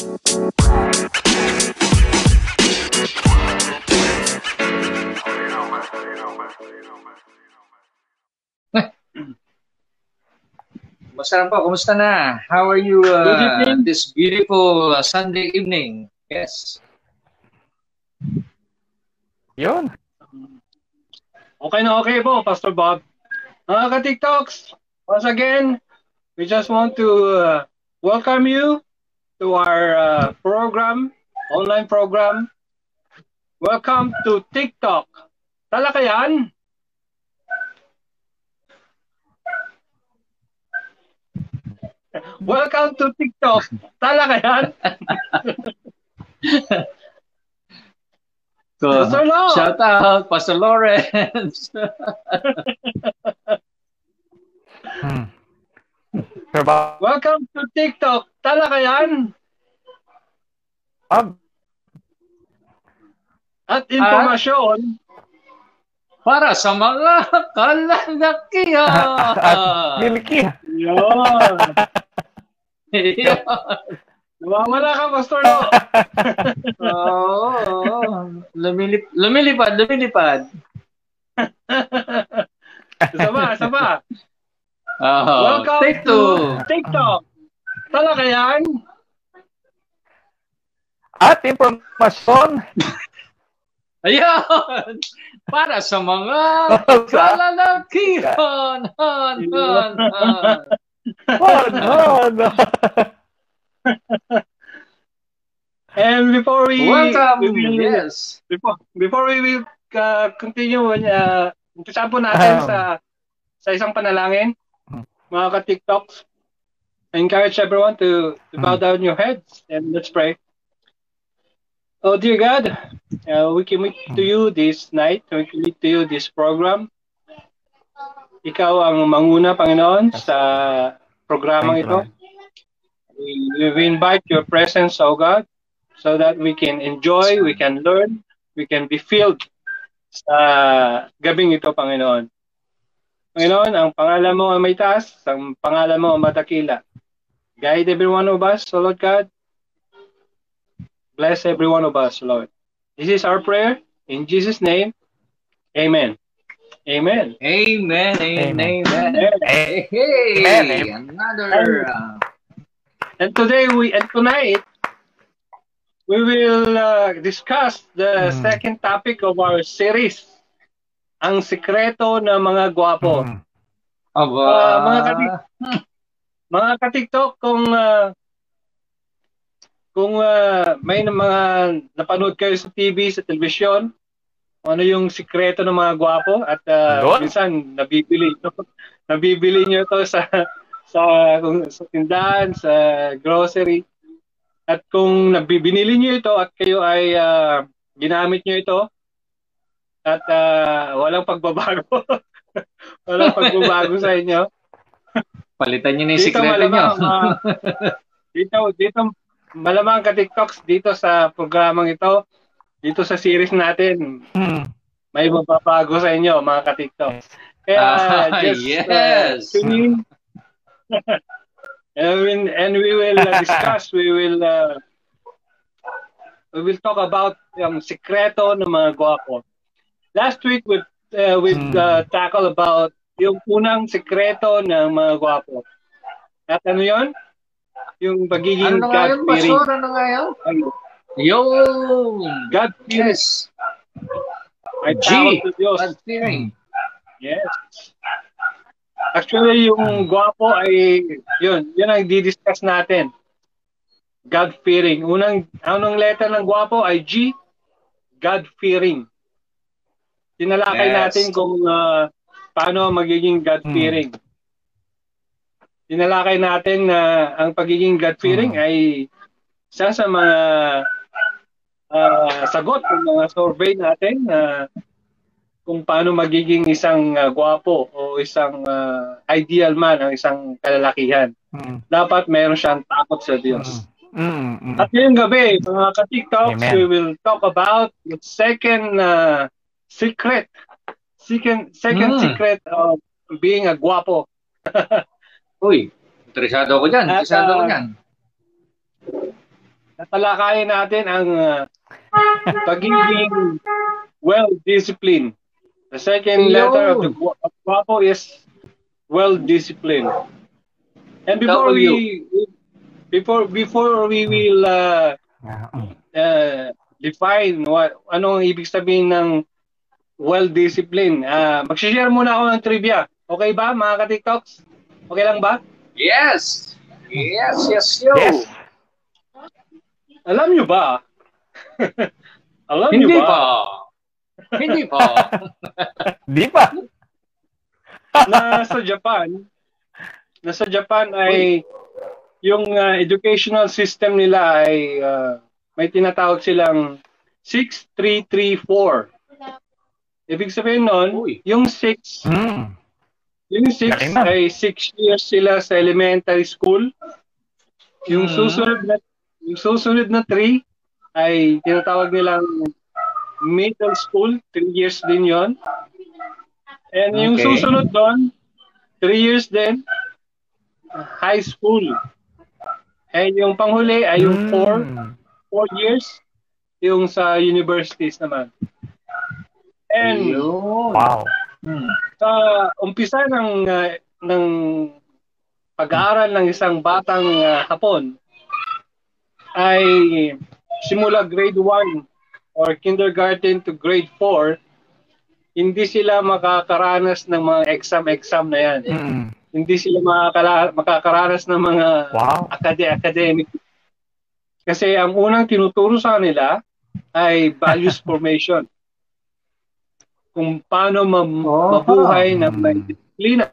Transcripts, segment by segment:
Kumusta po? Kumusta na? How are you uh, this beautiful uh, Sunday evening? Yes. Yun. Okay na okay po, Pastor Bob. Mga ka-TikToks, once again, we just want to uh, welcome you to our uh, program, online program. Welcome to TikTok. Talakayan. Welcome to TikTok. Talakayan. So, Pastor Lo. shout out, Pastor Lawrence. Hmm. Sir Bob, Welcome to TikTok. Talakayan. At informasyon Para sa mga kalalakihan. at Milky. Yun. Nawawala ka, Pastor Lo. Oo. oo. Lumilip, lumilipad, lumilipad. Isa ba, isa ba. Oh, Welcome take to two. TikTok. Talaga yan? At impormasyon Ayun! Para sa mga kalalakihan. Han, han, han. on, on. And before we, Welcome. we will, Yes. before, before we will uh, continue, uh, po natin Um. sa sa isang panalangin. Mga ka-TikToks. I encourage everyone to, to bow Hmm. down your heads and let's pray. Oh dear God, uh, we commit to you this night, we commit to you this program. Ikaw ang manguna, Panginoon, sa programang ito. We, we invite your presence, O God, so that we can enjoy, we can learn, we can be filled sa gabing ito, Panginoon. Panginoon, ang pangalan mo ang may taas, ang pangalan mo ang matakila. Guide every one of us, O Lord God. Bless every one of us, Lord. This is our prayer. In Jesus' name, Amen. Amen. Amen. Amen. Amen. Hey, hey. Amen. Another. Uh, And today we and tonight we will uh, discuss the Hmm. second topic of our series, ang sikreto ng mga gwapo. Hmm. aba. Ah, mga katik- Mga ka-TikTok, kung uh, kung uh, may na- mga napanood kayo sa TV, sa telebisyon, ano yung sikreto ng mga gwapo at uh, minsan nabibili ito. nabibili niyo to sa sa kung, sa tindahan, sa grocery. At kung nabibinili niyo ito at kayo ay ah, ginamit niyo ito at ah, walang pagbabago. walang pagbabago sa inyo. Palitan niyo na yung Dito sikreto niyo. ah, dito, dito, malamang ka-TikToks dito sa programang ito, dito sa series natin, Hmm. may mababago sa inyo, mga ka-TikToks. Kaya, Ah, just, yes. uh, tune in. and, we, and we will uh, discuss, we will, uh, we will talk about yung sikreto ng mga gwapo. Last week, we, uh, we Hmm. uh, tackle about yung unang sikreto ng mga gwapo. At ano yon? Yung Ano pagiging na nga yun, God-fearing. Pastor? Ano nga yun? Yung. God-fearing. Yes. May G. God fearing. Yes. Actually, yung gwapo ay, yun, yun ang di-discuss natin. God-fearing. Unang, anong letter ng gwapo ay G, God-fearing. Tinalakay Yes. natin kung ah, paano magiging God-fearing. Tinalakay natin na ang pagiging God-fearing Hmm. ay isa sa mga ah, sagot ng mga survey natin na kung paano magiging isang ah, gwapo o isang ah, ideal man ang isang kalalakihan. Hmm. Dapat meron siyang takot sa Diyos. Hmm. Hmm. At ngayong gabi, mga ka-TikToks, we will talk about the second uh, secret. Second, second Hmm. secret of being a guwapo. Uy, interesado ako dyan. At, Interesado ako ah, dyan. tatalakayin natin ang uh, pagiging well-disciplined. The second letter of the guapo is well-disciplined. And before we before before we will uh, uh, define what anong ibig sabihin ng well-disciplined, uh, mag-share muna ako ng trivia. Okay ba, mga ka-TikToks? Okay lang ba? Yes! Yes, yes, yo! Yes. Alam nyo ba? Alam Hindi nyo ba? Pa. Hindi pa. Hindi pa. na sa Japan, na sa Japan ay yung uh, educational system nila ay uh, may tinatawag silang 6334. Ibig sabihin nun, Uy. yung 6, mm. yung 6 ay 6 years sila sa elementary school. Yung mm. susunod na yung susunod na 3 ay tinatawag nilang middle school, 3 years din yon. And okay. yung susunod doon, 3 years din, high school. And yung panghuli ay yung 4, mm. 4 years, yung sa universities naman. And wow. Sa umpisa ng uh, ng pag-aaral ng isang batang uh, Hapon ay simula grade 1 or kindergarten to grade 4 hindi sila makakaranas ng mga exam-exam na yan. Mm. Hindi sila makakala- makakaranas ng mga wow. acad- academic. Kasi ang unang tinuturo sa kanila ay values formation kung paano ma- oh. mabuhay na may disiplina.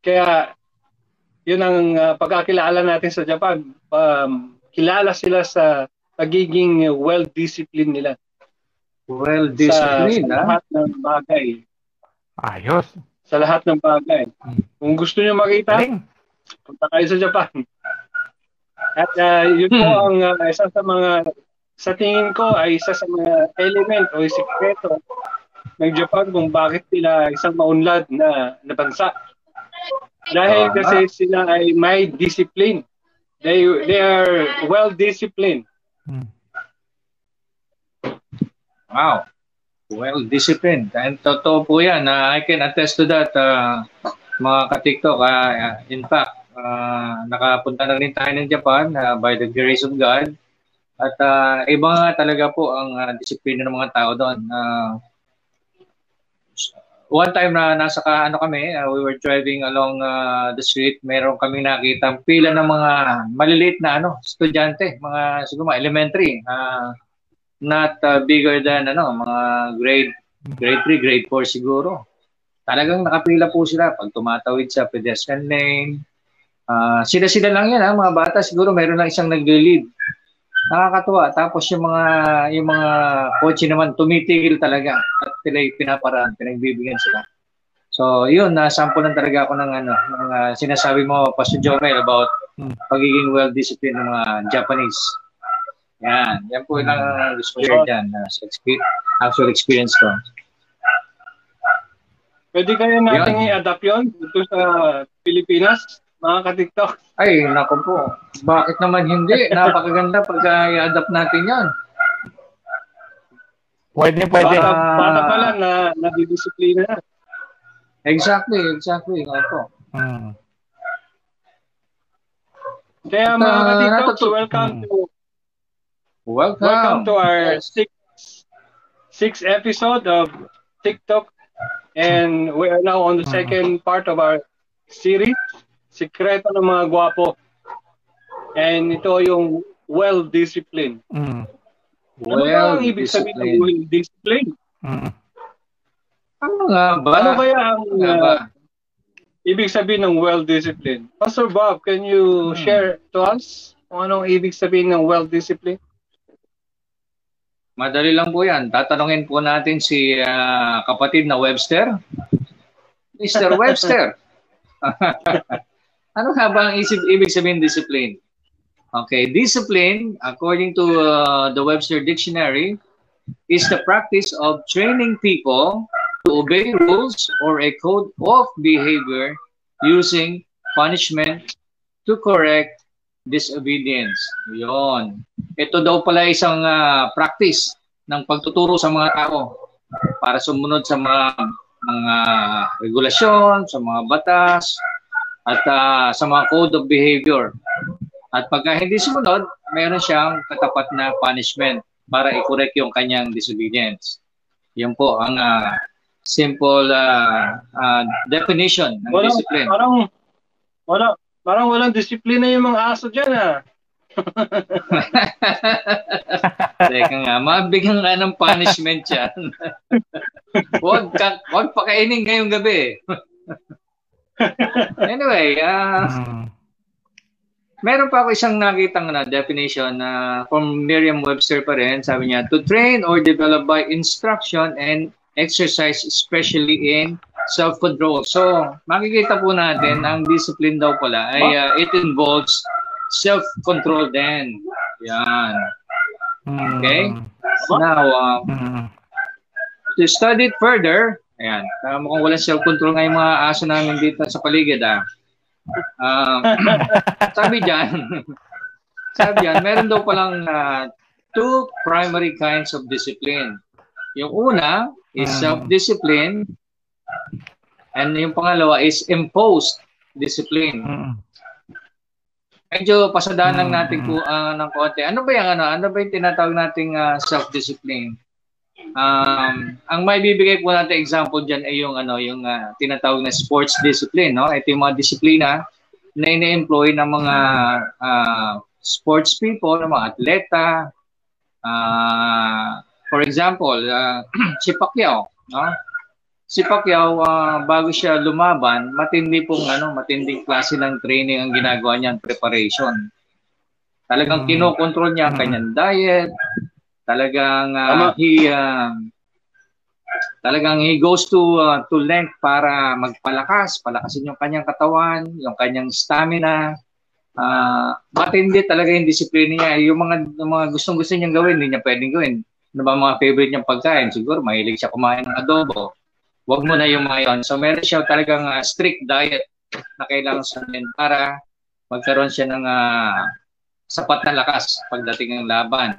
Kaya, yun ang uh, pagkakilala natin sa Japan. Um, kilala sila sa pagiging well-disciplined nila. Well-disciplined, sa, sa lahat ng bagay. Ayos. Sa lahat ng bagay. Kung gusto niyo makita, Galing. punta kayo sa Japan. At uh, yun po hmm. ang uh, isa sa mga sa tingin ko ay isa sa mga element o sikreto ng Japan kung bakit sila isang maunlad na, na bansa. Dahil kasi sila ay may discipline. They they are well disciplined. Hmm. Wow. Well disciplined. And totoo po 'yan. Uh, I can attest to that uh, mga ka-TikTok. Uh, in fact, uh, nakapunta na rin tayo ng Japan uh, by the grace of God. At uh, iba nga talaga po ang uh, disiplina ng mga tao doon. Uh, one time na nasa ka, ano kami, uh, we were driving along uh, the street, meron kami nakita pila ng mga maliliit na ano, estudyante, mga siguro mga elementary, uh, not uh, bigger than ano, mga grade grade 3, grade 4 siguro. Talagang nakapila po sila pag tumatawid sa pedestrian lane. Uh, sila-sila lang yan, ha, mga bata siguro meron lang isang nag-lead nakakatuwa. Tapos yung mga yung mga kotse naman tumitigil talaga at sila pinaparaan, pinagbibigyan sila. So, yun, na-sample lang talaga ako ng ano, ng uh, sinasabi mo, Pastor Jomel, about hmm. pagiging well-disciplined ng mga Japanese. Yan, yan po lang uh, gusto ko share dyan, uh, sa exp- actual experience ko. Pwede kaya natin i-adapt yun dito sa Pilipinas? Mga ka-TikTok. Ay, nako po. Bakit naman hindi? Napakaganda pag i-adapt natin yan. Pwede, pwede. Bata, uh, bata pa lang na nadidisiplina na. Exactly, exactly. Opo. Hmm. Kaya mga uh, ka-TikTok, so welcome hmm. to welcome. welcome to our sixth sixth episode of TikTok and we are now on the hmm. second part of our series Sikreto ng mga gwapo. And ito yung well-disciplined. Mm. Ano well ba ang ibig sabihin ng well-disciplined? Mm. Ano nga ba? Ano kaya ang uh, ibig sabihin ng well-disciplined? Pastor Bob, can you hmm. share to us kung anong ibig sabihin ng well-disciplined? Madali lang po yan. Tatanungin po natin si uh, kapatid na Webster. Mr. Webster. Ano nga ba ang isip, ibig sabihin discipline? Okay, discipline, according to uh, the Webster Dictionary, is the practice of training people to obey rules or a code of behavior using punishment to correct disobedience. Yon. Ito daw pala isang uh, practice ng pagtuturo sa mga tao para sumunod sa mga mga regulasyon, sa mga batas, at uh, sa mga code of behavior. At pagka hindi sumunod, meron siyang katapat na punishment para i-correct yung kanyang disobedience. Yan po ang uh, simple uh, uh, definition ng walang, discipline. Parang, wala, parang walang disiplina yung mga aso dyan ah. Teka nga, mabigyan nga ng punishment yan. wag, ka, wag pakainin ngayong gabi. Anyway, uh, mm. meron pa ako isang nakitang na definition na uh, from Merriam-Webster pa rin. Sabi niya, to train or develop by instruction and exercise especially in self-control. So, makikita po natin ang discipline daw pala ay uh, it involves self-control din. Yan. Okay? So now, um, to study it further, ayan, uh, mukhang walang self-control nga yung mga aso namin dito sa paligid, ah. Um, sabi dyan, sabi dyan, meron daw palang uh, two primary kinds of discipline. Yung una is self-discipline and yung pangalawa is imposed discipline medyo pasadaan lang natin po uh, ng konti. Ano ba yung ano? Ano ba yung tinatawag nating uh, self-discipline? Um, ang may bibigay po natin example diyan ay yung ano, yung uh, tinatawag na sports discipline, no? Ito yung mga disiplina na ine-employ ng mga uh, sports people, ng mga atleta. Uh, for example, uh, si Pacquiao, no? si Pacquiao uh, bago siya lumaban, matindi pong ano, matinding klase ng training ang ginagawa niya, preparation. Talagang mm. kinokontrol niya ang mm. kanyang diet. Talagang uh, he uh, talagang he goes to uh, to length para magpalakas, palakasin yung kanyang katawan, yung kanyang stamina. Uh, matindi talaga yung disiplina niya. Yung mga, yung mga gustong-gusto niyang gawin, hindi niya pwedeng gawin. Ano ba mga favorite niyang pagkain? Siguro mahilig siya kumain ng adobo wag mo na yung mga yun. So meron siya talagang uh, strict diet na kailangan sundin para magkaroon siya ng uh, sapat na lakas pagdating ng laban.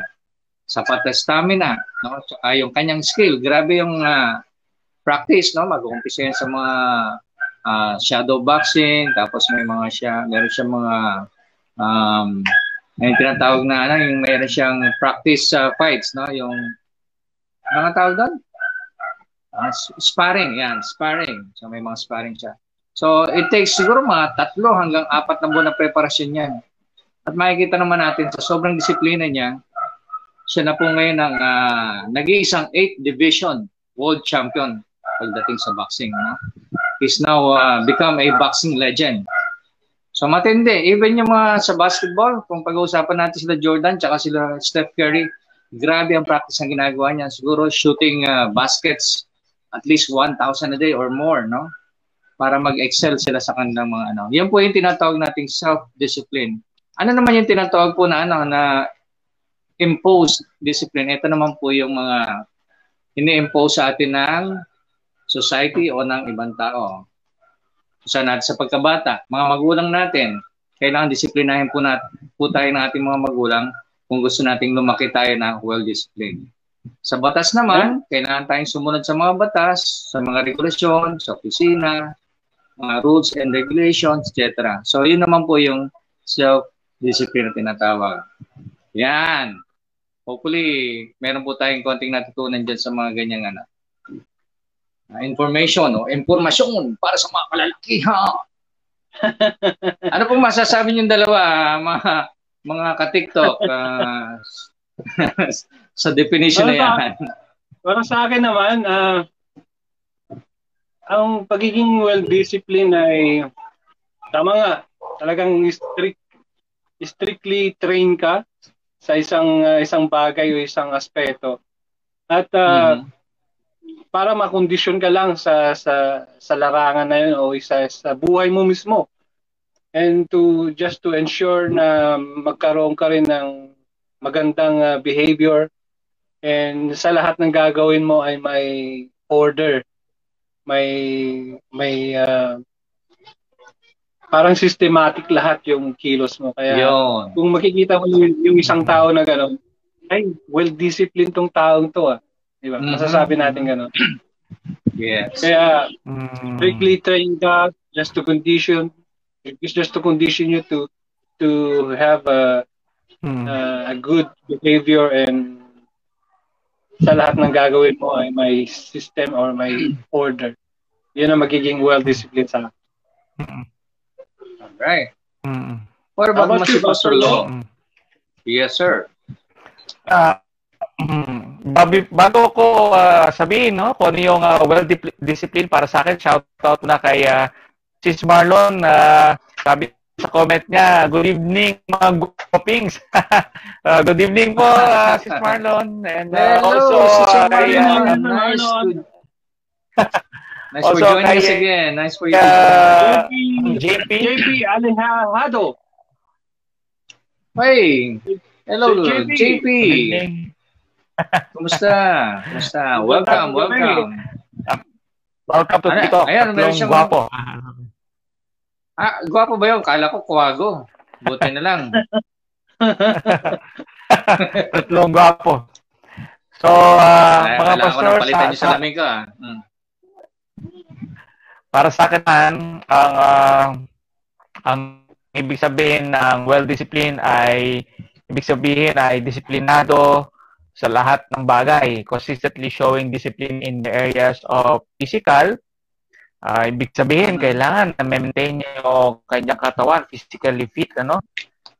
Sapat na stamina, no? So, uh, yung kanyang skill, grabe yung uh, practice, no? Mag-uumpisa yan sa mga uh, shadow boxing, tapos may mga siya, meron siya mga um, yung tinatawag na ano, yung meron siyang practice uh, fights, no? Yung mga tawag doon? Uh, sparring, yan, sparring. So may mga sparring siya. So it takes siguro mga tatlo hanggang apat na buwan na preparasyon yan. At makikita naman natin sa sobrang disiplina niya, siya na po ngayon ang uh, nag-iisang 8th division world champion pagdating sa boxing. No? He's now uh, become a boxing legend. So matindi. Even yung mga sa basketball, kung pag-uusapan natin sila Jordan tsaka sila Steph Curry, grabe ang practice ang ginagawa niya. Siguro shooting uh, baskets at least 1,000 a day or more, no? Para mag-excel sila sa kanilang mga ano. Yan po yung tinatawag nating self-discipline. Ano naman yung tinatawag po na ano na imposed discipline? Ito naman po yung mga ini-impose sa atin ng society o ng ibang tao. Sa natin sa pagkabata, mga magulang natin, kailangan disiplinahin po, natin, po tayo ng ating mga magulang kung gusto nating lumaki tayo ng well-disciplined. Sa batas naman, kailangan tayong sumunod sa mga batas, sa mga regulasyon, sa opisina, mga rules and regulations, etc. So, yun naman po yung self-discipline na tinatawag. Yan. Hopefully, meron po tayong konting natutunan dyan sa mga ganyang ano, uh, information o impormasyon para sa mga kalalakihan. ano pong masasabi niyong dalawa, mga mga ka-TikTok? Uh, sa definition para na yan. Sa, para sa akin naman, uh, ang pagiging well-disciplined ay tama nga, talagang strict, strictly train ka sa isang uh, isang bagay o isang aspeto. At uh, mm-hmm. para makondisyon ka lang sa sa sa larangan na yun o isa sa buhay mo mismo. And to just to ensure na magkaroon ka rin ng magandang uh, behavior and sa lahat ng gagawin mo ay may order may may uh, parang systematic lahat yung kilos mo. Kaya Yun. kung makikita mo yung, yung isang tao na gano'n, ay, well-disciplined tong taong to ah. Di ba? Mhm. Masasabi natin gano'n. Yes. Kaya, Mm. strictly train ka just to condition, it's just to condition you to to have a, Mm. uh, a good behavior and sa lahat ng gagawin mo ay may system or may order. Yun ang magiging well-disciplined sa Mm. Alright. Mm. What about How about you, Pastor Lo? Mm. Yes, sir. Ah, mm, babi- bago ko ah, sabihin no kung ano yung ah, well dip- discipline para sa akin shout out na kay ah, Sis Marlon ah, sabi sa comment niya good evening mga gupings Ah, good evening po ah, Sis Marlon and ah, Hello, also Sister ah, kay, Marlon. ah, Nice Marlon. to... nice for Also, joining us kay- again. Nice for you. Ah, JP, JP JP Alejado. Hey! Hello, Si JP. JP. Kumusta? Kumusta? Welcome, welcome. welcome to Ano, TikTok ayan, meron siyang- gwapo Ah, gwapo ba yun? Kala ko kuwago. Buti na lang. tatlong gwapo so ah, Kaya mga ko pastor nang palitan sa- yung salamin ko. ah. Mm. Para sa akin man, ang ah, ang ibig sabihin ng well-disciplined ay ibig sabihin ay disiplinado sa lahat ng bagay, consistently showing discipline in the areas of physical. Ah, ibig sabihin, Mhm. kailangan na maintain niya yung kanyang katawan, physically fit, ano?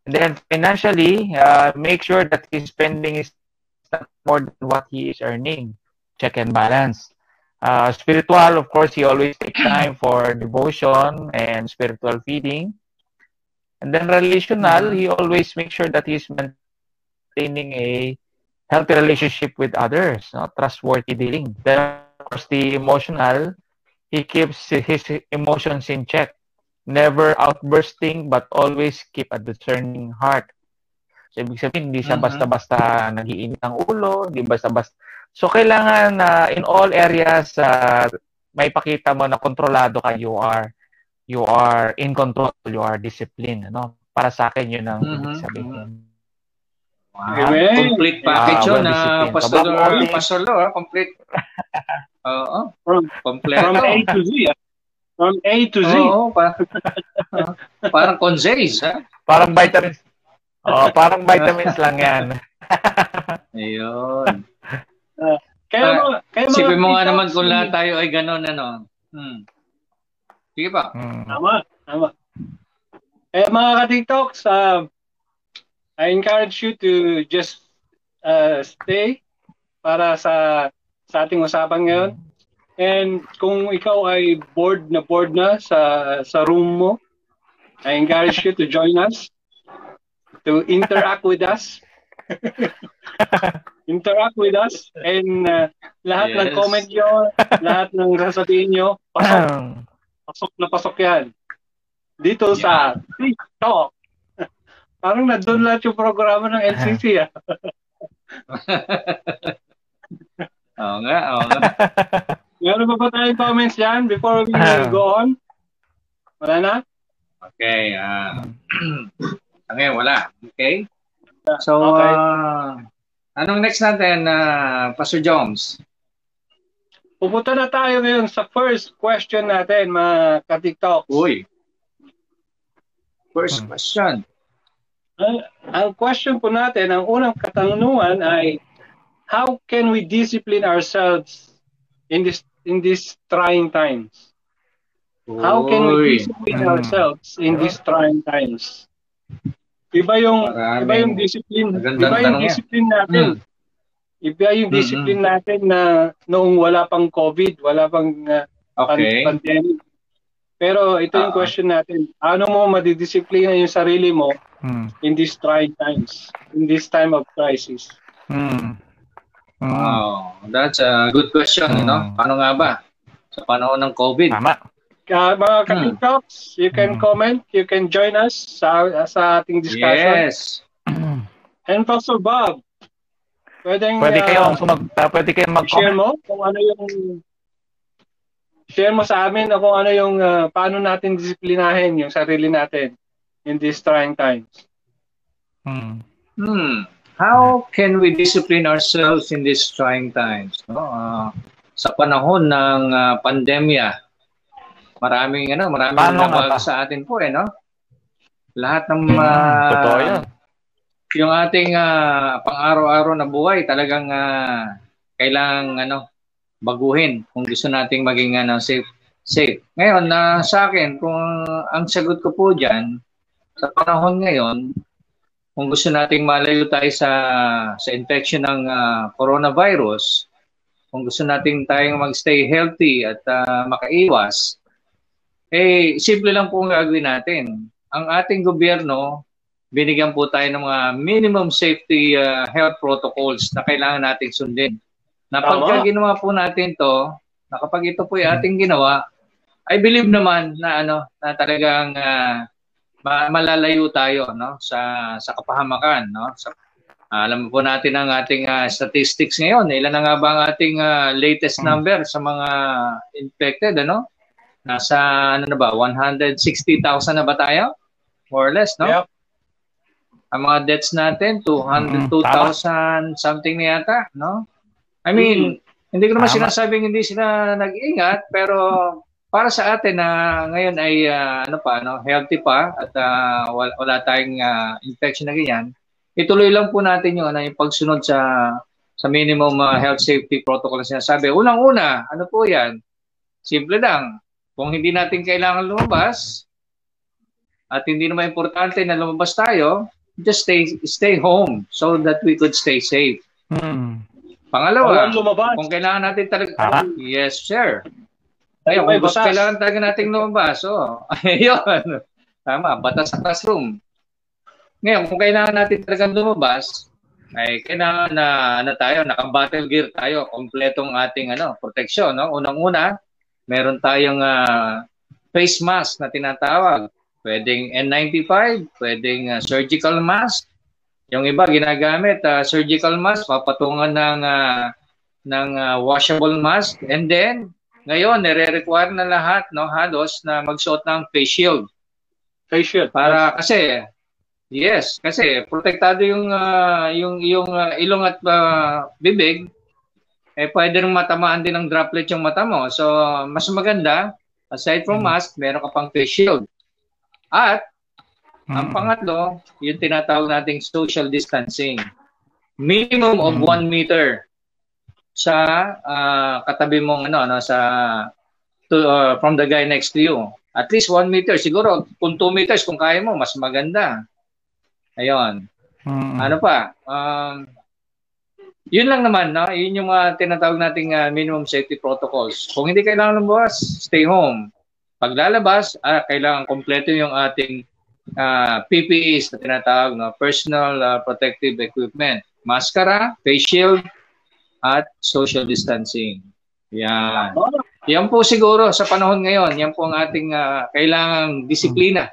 And then financially, ah, make sure that his spending is not more than what he is earning. Check and balance. Uh, spiritual, of course, he always takes time for devotion and spiritual feeding. And then relational, he always makes sure that he's maintaining a healthy relationship with others, no? trustworthy dealing. Then, of course, the emotional, he keeps his emotions in check. Never outbursting, but always keep a discerning heart. So, ibig sabihin, hindi siya Mhm. basta-basta nagiinit ang ulo, hindi basta-basta. So, kailangan na in all areas, uh, may pakita mo na kontrolado ka, you are, you are in control, you are disciplined. Ano? Para sa akin, yun ang ibig Mhm. sabihin. Wow. Amen. Complete package Ah, yun, well ah, disciplined. Pastor, Kabang- Pastor Lo. ah, Complete. Oo. From, Kompleto. from A to Z. ah. From A to Z. Oo, pa- parang consays, ha? Parang vitamins. oh, parang vitamins lang yan. Ayun. Kaya Ah, mga, kaya mga Isipin mo nga naman kung lahat tayo ay gano'n, ano. Hmm. Sige pa. Hmm. Tama, tama. Eh mga ka-TikToks, uh, I encourage you to just uh, stay para sa sa ating usapan ngayon. And kung ikaw ay bored na bored na sa sa room mo, I encourage you to join us to interact with us. interact with us and uh, lahat ng Yes. comment nyo, lahat ng sasabihin nyo, pasok pasok na pasok yan. Dito sa TikTok. Parang nandun lahat yung programa ng LCC ah. Oo nga, oo nga. Meron pa ba tayong comments yan before we go on? Wala na? Okay. ah ngayon, wala. Okay? So, Okay. ah, anong next natin, uh, Pastor Jones? Pupunta na tayo ngayon sa first question natin mga ka-TikTok. Uy. First Hmm. question. Ang, ang question po natin, ang unang katanungan ay how can we discipline ourselves in this in these trying times? How can we discipline ourselves in these trying times? Iba yung Maraming iba yung discipline, iba yung tanong yan. discipline natin. Hmm. Iba yung Mm-mm. discipline natin na noong wala pang COVID, wala pang uh, Okay. pandemic. Pero ito yung Ah. question natin. Ano mo madidisiplina yung sarili mo Hmm. in these trying times, in this time of crisis? Hmm. Hmm. Wow, that's a good question, you know? Hmm. Paano nga ba? Sa panahon ng COVID. Tama. Uh, mga Hmm. ka-TikToks, you can Hmm. comment, you can join us sa sa ating discussion. Yes. And Pastor Bob, pwedeng Pwede uh, kayong sumag, uh, pwede kayong share mag-comment. mo kung ano yung share mo sa amin kung ano yung uh, paano natin disiplinahin yung sarili natin in these trying times. Hmm. Hmm. How can we discipline ourselves in these trying times? No? Uh, sa panahon ng uh, pandemya, maraming ano, maraming nabag sa atin po eh, no? Lahat ng uh, Totoo yan. yung ating uh, pang-araw-araw na buhay talagang uh, kailangang ano, baguhin kung gusto nating maging ano, safe safe. Ngayon na uh, sa akin kung ang sagot ko po diyan sa panahon ngayon kung gusto nating malayo tayo sa sa infection ng uh, coronavirus, kung gusto nating tayong magstay healthy at uh, makaiwas, eh simple lang po ang gagawin natin. Ang ating gobyerno, binigyan po tayo ng mga minimum safety uh, health protocols na kailangan nating sundin. Na pagka ginawa po natin to, na kapag ito po ay ating ginawa, I believe naman na ano na talagang uh, malalayo tayo no sa sa kapahamakan no sa uh, alam po natin ang ating uh, statistics ngayon ilan na nga ba ang ating uh, latest hmm. number sa mga infected ano nasa ano na ba 160,000 na ba tayo? More or less no? Yep. ang mga deaths natin 202,000 mm, something na yata no? I mean mm. hindi ko naman Tama. sinasabing hindi sila nag-ingat pero para sa atin na ngayon ay uh, ano pa no healthy pa at uh, wala, wala tayong uh, infection na ganyan ituloy lang po natin yung ano yung pagsunod sa sa minimum uh, health safety protocol na sinasabi. Unang-una ano po yan? Simple lang kung hindi natin kailangan lumabas at hindi naman importante na lumabas tayo just stay stay home so that we could stay safe hmm. pangalawa kung kailangan natin talaga ah. yes sir Ayun, kung gusto kailangan talaga nating lumabas, oh. Ayun. Tama, batas sa classroom. Ngayon, kung kailangan natin talaga lumabas, ay kailangan na ano tayo, naka-battle gear tayo, kompletong ating ano, protection, no? Unang-una, meron tayong uh, face mask na tinatawag. Pwedeng N95, pwedeng uh, surgical mask. Yung iba ginagamit uh, surgical mask, papatungan ng uh, ng uh, washable mask and then ngayon, nire-require na lahat, no, halos na magsuot ng face shield. Face shield. Para kasi yes, kasi protektado yung uh, yung yung uh, ilong at uh, bibig eh pwede rin matamaan din ng droplet yung mata mo. So, mas maganda aside from hmm. mask, meron ka pang face shield. At hmm. ang pangatlo, yung tinatawag nating social distancing. Minimum of 1 hmm. meter sa uh, katabi mong ano, ano sa to, uh, from the guy next to you. At least 1 meter. Siguro kung 2 meters kung kaya mo, mas maganda. Ayun. Hmm. Ano pa? Um, yun lang naman, no? Yun yung uh, tinatawag nating uh, minimum safety protocols. Kung hindi kailangan lumabas, stay home. Pag lalabas, ah, kailangan kompleto yung ating uh, PPEs na tinatawag, no? personal uh, protective equipment. Maskara, face shield, at social distancing. Yan. Yan po siguro sa panahon ngayon, yan po ang ating uh, kailangang disiplina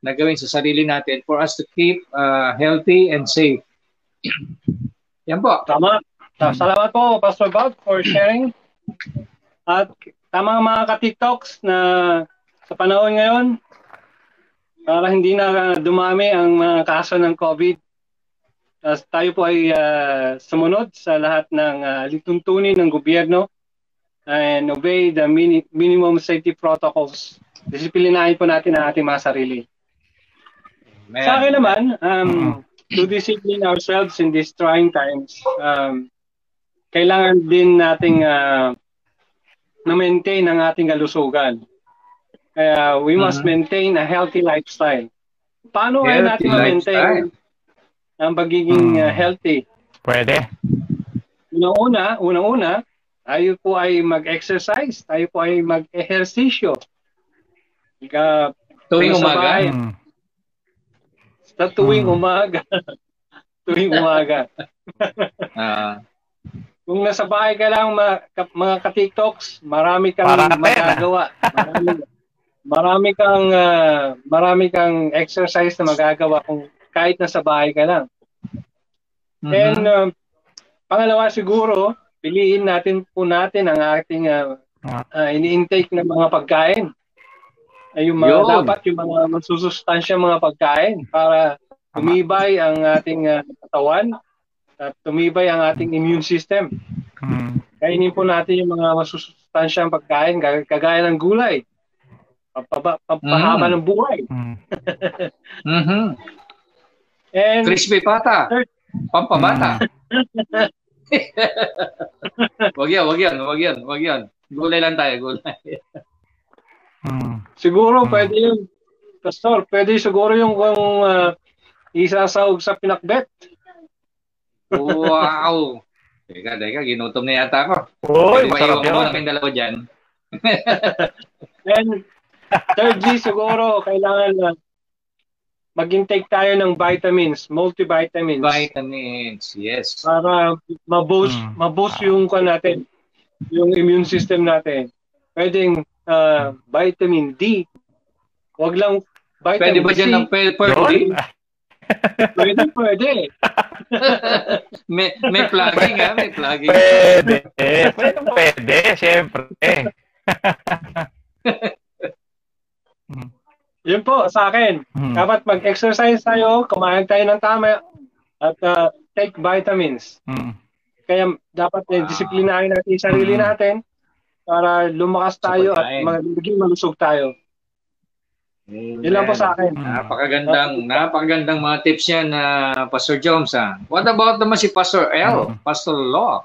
na gawin sa sarili natin for us to keep uh, healthy and safe. Yan po. Tama. Salamat po, Pastor Bob, for sharing. At tama mga ka-TikToks na sa panahon ngayon, para hindi na dumami ang mga kaso ng COVID, Uh, tayo po ay uh, sumunod sa lahat ng uh, lituntunin ng gobyerno and obey the mini- minimum safety protocols. Disiplinahin po natin ang ating mga sarili. Man. Sa akin naman, um, to discipline ourselves in these trying times, um, kailangan din nating uh, na-maintain ang ating kalusugan. Uh, we uh-huh. must maintain a healthy lifestyle. Paano healthy natin ma-maintain? ang pagiging uh, healthy. Pwede. Unang-una, unang-una, tayo po ay mag-exercise, tayo po ay mag-ehersisyo. Ika, tuwing umaga. Hmm. Sa tuwing hmm. umaga. tuwing umaga. uh, Kung nasa bahay ka lang, mga, mga ka-TikToks, marami kang Para magagawa. Marami, marami kang uh, marami kang exercise na magagawa kung kahit nasa bahay ka lang. Mm-hmm. And uh, pangalawa siguro, piliin natin po natin ang ating uh, uh, ini-intake ng mga pagkain. Ay yung mga, Yun. dapat yung mga masusustansya mga pagkain para tumibay ang ating uh, katawan at tumibay ang ating immune system. Mm. Kainin po natin yung mga masusustansyang pagkain kag- kagaya ng gulay. Papaba, papahaba Mm. ng buhay. Mm. Mhm. And Crispy pata. Pampabata. wag yan, wag yan, wag yan, wag yan. Gulay lang tayo, gulay. Mm. siguro Mm. pwede yung Pastor, pwede siguro yung kung uh, isasahog sa pinakbet. Wow! Teka, teka, ginutom na yata ako. Uy, Pwede sarap maiwan ko muna yun. kayong dalawa dyan. And thirdly, siguro kailangan na mag-intake tayo ng vitamins, multivitamins. Vitamins, yes. para maboost Mm. maboost yung kan natin, yung immune system natin. Pwedeng ah, vitamin D. Wag lang vitamin Pwede ba dyan ng per, per Yun. Pwede, pwede. May, may plugging ha, may plugging. Pwede. Pwede, pwede. Siyempre. Yun po sa akin. Mm. Dapat mag-exercise tayo, kumain tayo ng tama at ah, take vitamins. Mm. Kaya dapat eh, disiplinahin natin yung sarili Mm. natin para lumakas tayo at pagkain. magiging malusog tayo. Yun lang po sa akin. Napakagandang, napakagandang mga tips yan na Pastor Jones ha. What about naman si Pastor L, Mm. Pastor Law?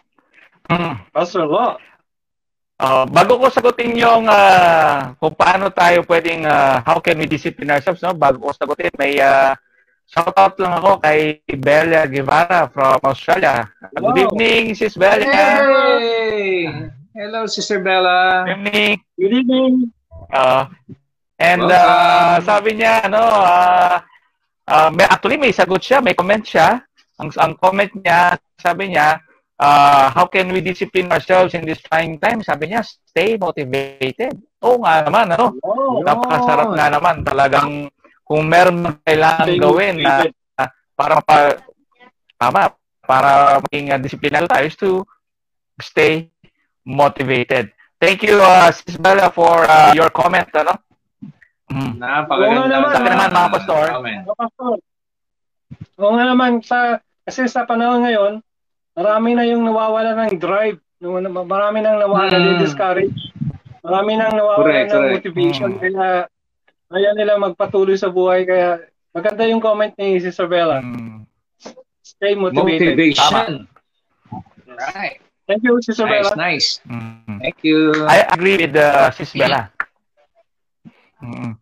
Mm. Pastor Law. Uh, bago ko sagutin yung ah, kung paano tayo pwedeng ah, how can we discipline ourselves no bago ko sagutin may uh, shout out lang ako kay Belia Guevara from Australia. Good Wow. evening Sis Belia. Hey! Hello, Sister Bella. Good evening. Good evening. Uh, and uh, sabi niya ano uh, uh, may, actually may sagot siya, may comment siya. Ang ang comment niya, sabi niya, uh, how can we discipline ourselves in this trying time? Sabi niya, stay motivated. Oo nga naman, ano? Oh, Napakasarap nga naman. Talagang kung meron kailangan gawin na motivated. para mapa, tama, para maging uh, disciplinado tayo is to stay motivated. Thank you, uh, Sis Bella, for uh, your comment. Ano? Mm. Napakaganda. Oo naman, Sabi naman, mga pastor. Amen. Oh, Pastor. Oo nga naman, sa, kasi sa panahon ngayon, marami na yung nawawala ng drive. Marami nang nawawala Hmm. ng discourage. Marami nang nawawala Correct, ng correct. motivation. Hmm. Kaya ayaw nila magpatuloy sa buhay. Kaya maganda yung comment ni Sister Bella. Mm. Stay motivated. Motivation. Right. Thank you, Sister Nice, Bella. nice. Mm. Thank you. I agree with uh, Sis Bella. Mm.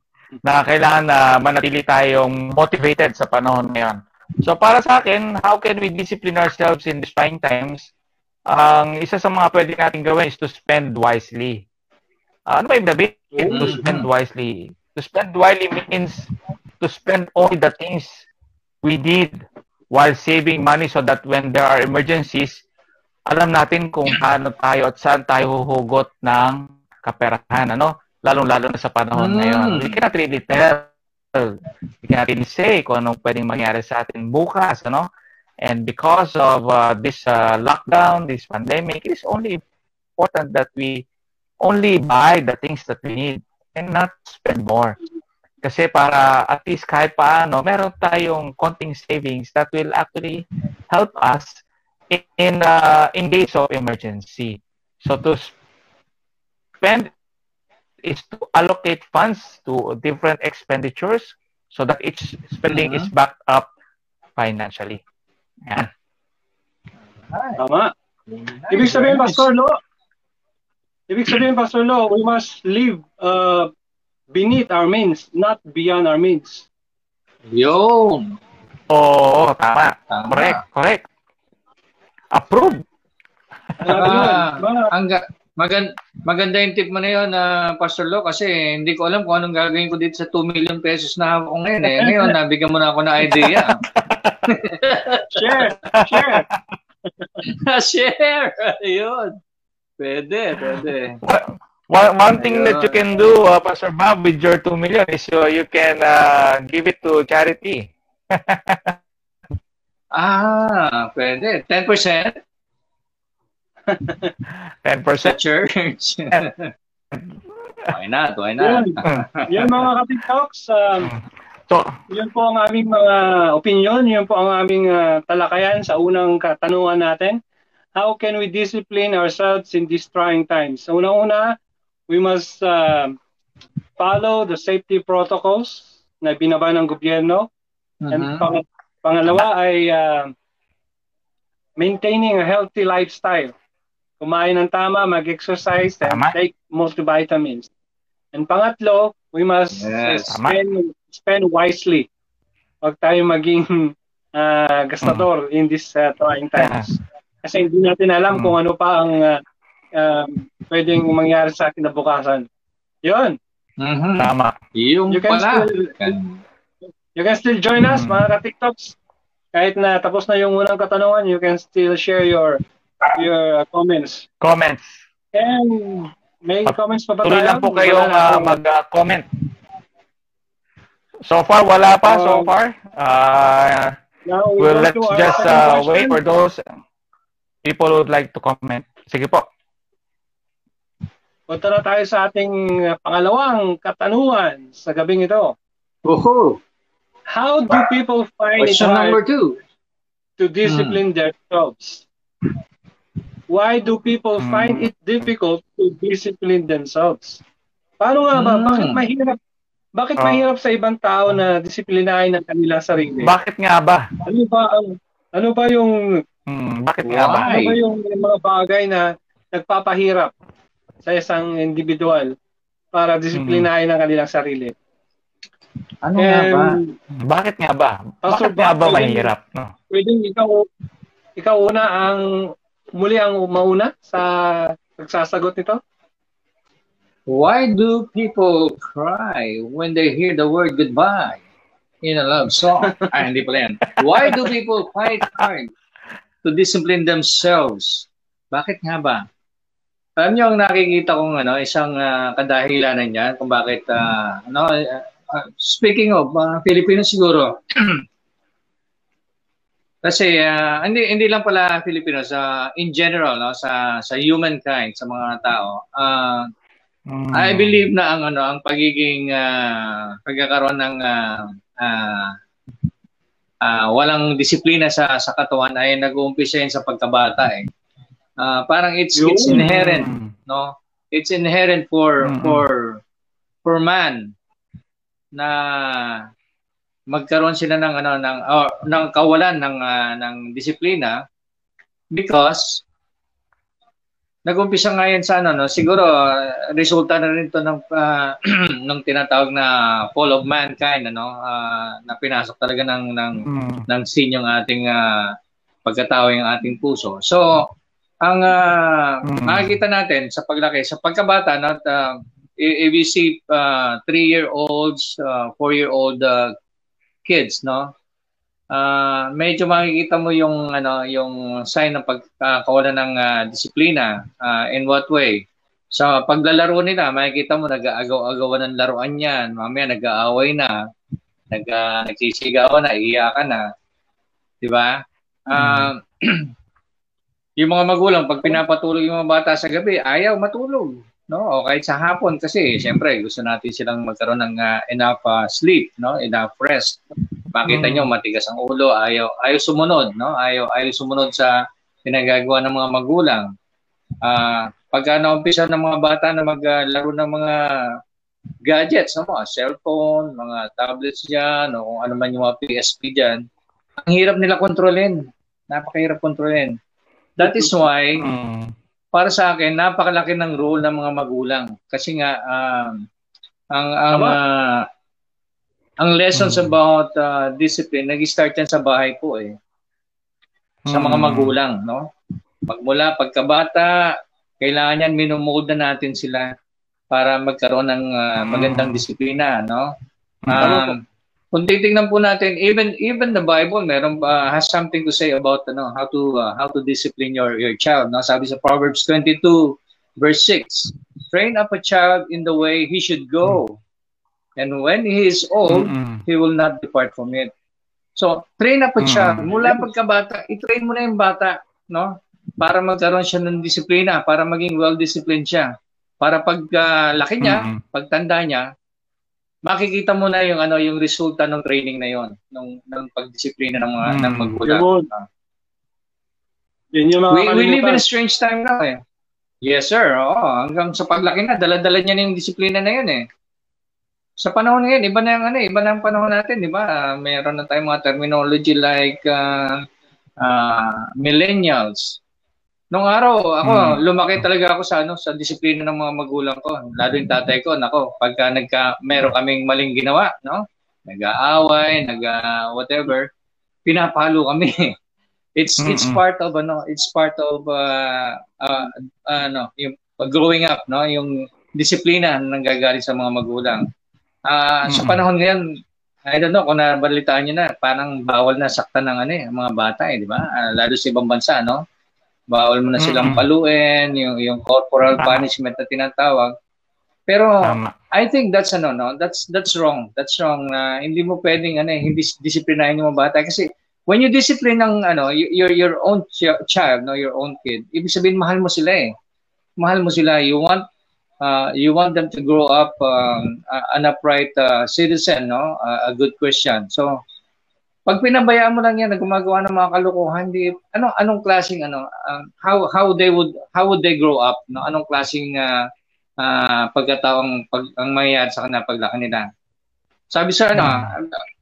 Na kailangan na manatili tayong motivated sa panahon ngayon. So para sa akin, how can we discipline ourselves in these trying times? Ang isa sa mga pwede natin gawin is to spend wisely. Ah, ano ba yung sabihin? To Mhm. spend wisely. To spend wisely means to spend only the things we need while saving money so that when there are emergencies, alam natin kung paano tayo at saan tayo huhugot ng kaperahan, ano? Lalong-lalo na sa panahon Mm. ngayon. We cannot really tell. We cannot really say kung anong pwedeng mangyari sa atin bukas, ano? And because of uh, this uh, lockdown, this pandemic, it is only important that we only buy the things that we need and not spend more. Kasi para at least kahit paano, meron tayong konting savings that will actually help us in in, uh, in days of emergency. So to spend is to allocate funds to different expenditures so that each spending is backed up financially. Yan. Tama. Ibig sabihin, Pastor Lo, ibig sabihin, Pastor Lo, we must live uh, beneath our means, not beyond our means. Yun. Oo, tama. Tama. Correct, correct. Approve. Ah, Mga- ang ga- magan maganda yung tip mo na yun, na Pastor Lo, kasi hindi ko alam kung anong gagawin ko dito sa 2 million pesos na hawak ko ngayon. Eh. Ngayon, nabigyan mo na ako ng idea. share, share. Share! Ayun. Pwede, pwede. One, one thing that you can do, uh, Pastor Bob, with your 2 million is uh, you can uh, give it to charity. Ah, pwede. 10%? Sa church. why not? Why not? Yun, yun mga katiktoks, um, so, yun po ang aming mga opinion, yun po ang aming uh, talakayan sa unang katanungan natin. How can we discipline ourselves in these trying times? So, unang-una, we must uh, follow the safety protocols na binaba ng gobyerno. Uh-huh. And mm-hmm. pang- pangalawa ay uh, maintaining a healthy lifestyle. Kumain ng tama, mag-exercise, and tama. take multivitamins. And pangatlo, we must yes. spend, spend wisely. Huwag tayo maging uh, gastador mm. in this uh, trying times. Kasi hindi natin alam mm. kung ano pa ang uh, uh, pwedeng mangyari sa akin na bukasan. Yun. Mm-hmm. Tama. Yung you can pala. Still, you can still join us, mm-hmm. mga ka-TikToks. Kahit na tapos na yung unang katanungan, you can still share your your uh, comments. Comments. And may Pat- comments pa ba tayo? lang po kayong uh, mag-comment. So far, wala pa. Uh, so far. Uh, we we'll let's just uh, wait for those people who would like to comment. Sige po. Punta na tayo sa ating pangalawang katanungan sa gabing ito. Oho. How do people find Question it hard number two. to discipline hmm. themselves? Why do people hmm. find it difficult to discipline themselves? Paano nga ba? Hmm. Bakit mahirap? Bakit oh. mahirap sa ibang tao na disiplinahin ang kanilang sarili? Bakit nga ba? Ano ba ang ano ba yung hmm, bakit nga ba? Ano ba yung mga bagay na nagpapahirap sa isang individual para disiplinahin ang kanilang sarili. Ano And, nga ba? Bakit nga ba? Bakit nga ba mahirap? No? Pwedeng ikaw, ikaw una ang, muli ang mauna sa nagsasagot nito? Why do people cry when they hear the word goodbye in a love song? Ay, hindi pala yan. Why do people fight hard to discipline themselves? Bakit nga ba? Alam niyo ang nakikita kong ano, isang uh, kadahilanan niyan kung bakit uh, ano uh, speaking of uh, Filipino siguro. Kasi uh, hindi hindi lang pala Filipino sa uh, in general no sa sa humankind sa mga tao. Uh, mm. I believe na ang ano ang pagiging uh, pagkakaroon ng uh, uh, uh, walang disiplina sa sa katawan ay nag-uumpisa yan sa pagkabata eh. Uh, parang it's Yun. it's inherent, no? It's inherent for mm-hmm. for for man na magkaroon sila ng ano ng uh, ng kawalan ng uh, ng disiplina because nag-umpisa nga yan sa ano no siguro uh, resulta na rin to ng uh, ng tinatawag na fall of mankind ano uh, na pinasok talaga ng ng mm. ng sin yung ating uh, pagkatao yung ating puso so ang uh, mm. makikita natin sa paglaki, sa pagkabata, no, uh, if you see uh, three-year-olds, uh, four-year-old uh, kids, no, uh, medyo makikita mo yung ano yung sign ng pagkakawalan ng uh, disiplina. Uh, in what way? Sa paglalaro nila, makikita mo nag-aagaw-agawan ng laruan yan. Mamaya nag-aaway na, nag, uh, nagsisigawan na, iiyakan na. Di ba? Uh, mm. yung mga magulang, pag pinapatulog yung mga bata sa gabi, ayaw matulog. No? O kahit sa hapon kasi, siyempre, gusto natin silang magkaroon ng uh, enough uh, sleep, no? enough rest. Makita mm. nyo, matigas ang ulo, ayaw, ayaw sumunod. No? Ayaw, ayaw sumunod sa pinagagawa ng mga magulang. Uh, pagka naumpisa ng mga bata na maglaro ng mga gadgets, no? mga cellphone, mga tablets dyan, o kung ano man yung mga PSP dyan, ang hirap nila kontrolin. Napakahirap kontrolin. That is why, mm. Para sa akin, napakalaki ng role ng mga magulang. Kasi nga, um, ang ang uh, ang lessons mm. about uh, discipline, nag-start yan sa bahay po eh. Sa mga mm. magulang, no? Magmula pagkabata, kailangan yan minomold na natin sila para magkaroon ng uh, magandang disiplina, no? Um, kung titingnan po natin, even even the Bible meron uh, has something to say about ano, how to uh, how to discipline your your child. No? Sabi sa Proverbs 22 verse 6, train up a child in the way he should go. And when he is old, mm-hmm. he will not depart from it. So, train up a child. Mm-hmm. Mula pagkabata, i-train mo na yung bata, no? para magkaroon siya ng disiplina, para maging well-disciplined siya. Para pag uh, laki niya, mm-hmm. pagtanda niya, makikita mo na yung ano yung resulta ng training na yon ng ng pagdisiplina ng mga mm. ng magulang. Yun. Yun yung mga we, we live in a strange time now eh. Yes sir. Oo, hanggang sa paglaki na dala-dala niya yung disiplina na yun eh. Sa panahon ngayon, iba na yung ano, iba na ang panahon natin, di ba? Uh, meron na tayong mga terminology like uh, uh, millennials. Nung araw, ako, hmm. lumaki talaga ako sa ano, sa disiplina ng mga magulang ko. Lalo yung tatay ko, nako, pagka nagka meron kaming maling ginawa, no? Nag-aaway, nag whatever, pinapalo kami. it's mm-hmm. it's part of ano, it's part of uh, uh, ano, yung growing up, no? Yung disiplina na nanggagaling sa mga magulang. Uh, mm-hmm. Sa panahon ngayon, I don't know kung nabalitaan niyo na, parang bawal na saktan ng ano eh, mga bata eh, di ba? Uh, lalo sa ibang bansa, no? Bawal mo na silang mm-hmm. paluin, yung, yung corporal Tama. punishment na tinatawag. Pero Tama. I think that's ano no, that's that's wrong. That's wrong na uh, hindi mo pwedeng ano eh, hindi disiplinahin yung mga bata kasi when you discipline ng ano your your own ch- child, no, your own kid, ibig sabihin mahal mo sila eh. Mahal mo sila. You want uh, you want them to grow up um, an upright uh, citizen, no? Uh, a good Christian. So pag pinabayaan mo lang yan na gumagawa ng mga kalokohan, di ano anong klaseng ano uh, how how they would how would they grow up no anong klaseng uh, uh, pagkataong pag ang mayayari sa kanila paglaki nila. Sabi sa ano,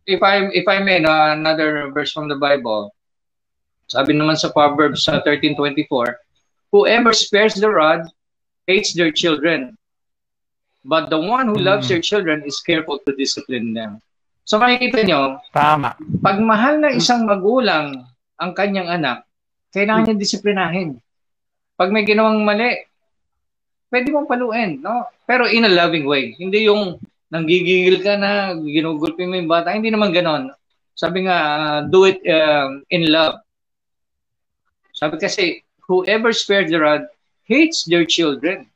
if I if I may no, another verse from the Bible. Sabi naman sa Proverbs uh, 13:24, whoever spares the rod hates their children. But the one who loves mm. their children is careful to discipline them. So makikita nyo, Tama. pag mahal na isang magulang ang kanyang anak, kailangan niya disiplinahin. Pag may ginawang mali, pwede mong paluin, no? Pero in a loving way. Hindi yung nanggigigil ka na, ginugulpi mo yung bata. Hindi naman ganon. Sabi nga, uh, do it uh, in love. Sabi kasi, whoever spares the rod hates their children.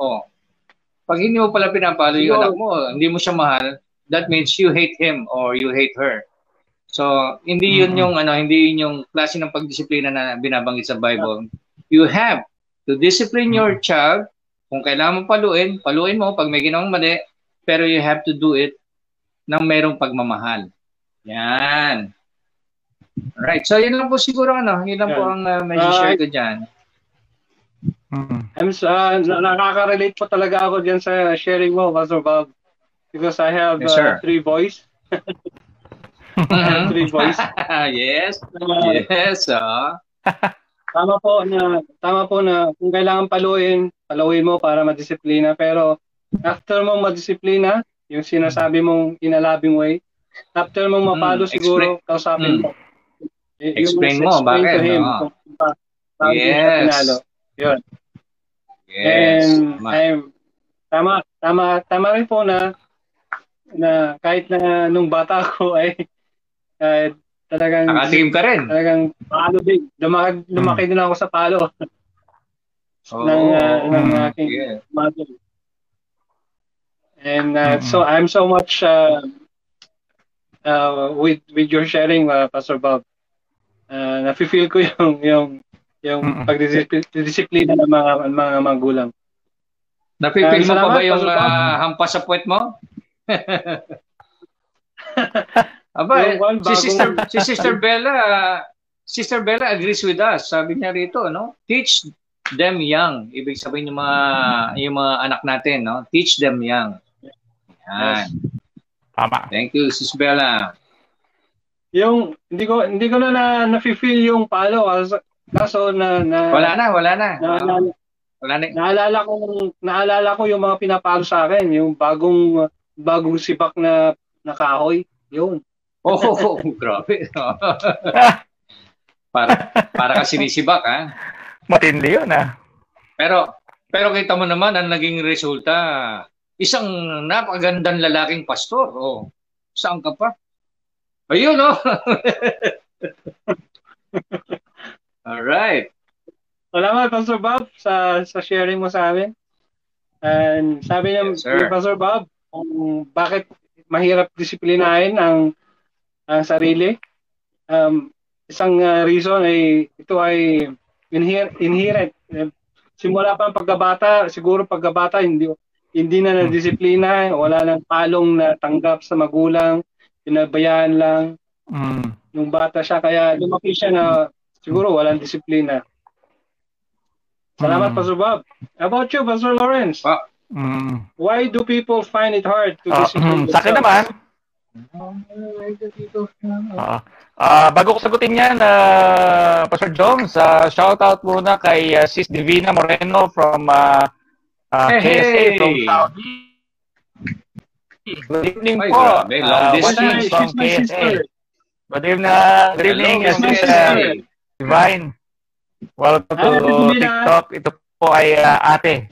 Oh. Pag hindi mo pala pinapalo yung anak mo, hindi mo siya mahal, that means you hate him or you hate her. So, hindi yun mm-hmm. yung ano, hindi yun yung klase ng pagdisiplina na binabanggit sa Bible. You have to discipline your mm-hmm. child. Kung kailangan mo paluin, paluin mo pag may ginawang mali, pero you have to do it nang merong pagmamahal. Yan. Right. So, yun lang po siguro ano, yun lang yeah. po ang uh, medyo uh, share ko diyan. I'm uh, nakaka-relate po talaga ako diyan sa sharing mo, Pastor Bob because I have yes, uh, three boys. I have three boys. yes. Uh, yes, oh. tama po na tama po na kung kailangan paluin, paluin mo para madisiplina pero after mo madisiplina, yung sinasabi mong inalabing way, after mo mapalo mm, siguro, explain, kausapin mm. mo. Y- explain mo, bakit? Him, no? kung, yes. Pinalo. Yun. Yes. And I'm, tama, tama, tama rin po na na kahit na nung bata ako ay uh, talagang Nakatim ka rin. Talagang palo din. Lumaki, lumaki hmm. din ako sa palo. oh, ng uh, ng hmm. aking yeah. mother. And uh, mm-hmm. so I'm so much uh, uh, with with your sharing uh, Pastor Bob. Uh, nafi-feel ko yung yung yung mm-hmm. pagdisiplina ng mga mga magulang. Napi-feel uh, mo pa ba yung uh, hampas sa puwet mo? Aba, one, si Sister si Sister Bella, Sister Bella agrees with us. Sabi niya rito, no? Teach them young. Ibig sabihin yung mga yung mga anak natin, no? Teach them young. Yan. Tama. Thank you, Sister Bella. Yung hindi ko hindi ko na na, na feel yung palo kaso na, na Wala na, wala na. na, na wala na. Naalala ko naalala ko yung mga pinapalo sa akin, yung bagong bagong sibak na na kahoy, yun. Oh, oh, oh grabe. para para kasi sinisibak ha. Matindi yun ha. Pero pero kita mo naman ang naging resulta, isang napagandang lalaking pastor. Oh, saan ka pa? Ayun oh. All right. Salamat Pastor Bob sa sa sharing mo sa amin. And sabi niya yes, Pastor Bob, kung bakit mahirap disiplinahin ang, ang sarili. Um, isang uh, reason ay ito ay Inher- inherent. Eh, Simula pa ang pagkabata, siguro pagkabata, hindi hindi na na-disiplina, wala nang palong na tanggap sa magulang, pinabayaan lang. Mm. Nung bata siya, kaya lumaki siya na siguro walang disiplina. Salamat, Mm. Pastor Bob. How about you, Pastor Lawrence? Pa- Mm. Why do people find it hard to Ah, discipline sa akin naman, Oo. Ah, bago ko sagutin yan, uh, Pastor Jones, uh, shout out muna kay uh, Sis Divina Moreno from uh, uh, Hey, KSA hey! from Saudi. Good evening Ay, po. grabe, long Uh, distance. watching She's from my sister. KSA. Good evening, good evening, Hello, uh, Sis uh, Divine. Welcome to. TikTok. Ito po ay uh, ate.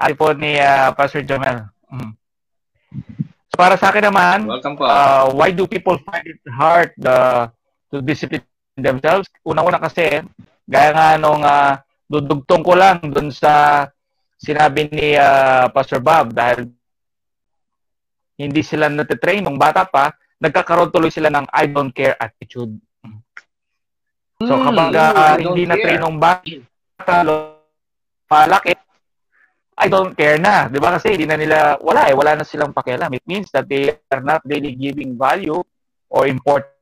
Ate po ni uh, Pastor Jomel. Mm. So para sa akin naman, Welcome po. uh, why do people find it hard uh, to discipline themselves? Una-una kasi, gaya nga nung uh, dudugtong ko lang dun sa sinabi ni uh, Pastor Bob dahil hindi sila natitrain nung bata pa, nagkakaroon tuloy sila ng I don't care attitude. So Hmm, kapag uh, hindi na-train care. nung bata, malaki, I don't care na. Di ba? Kasi hindi na nila, wala eh, wala na silang pakialam. It means that they are not really giving value or importance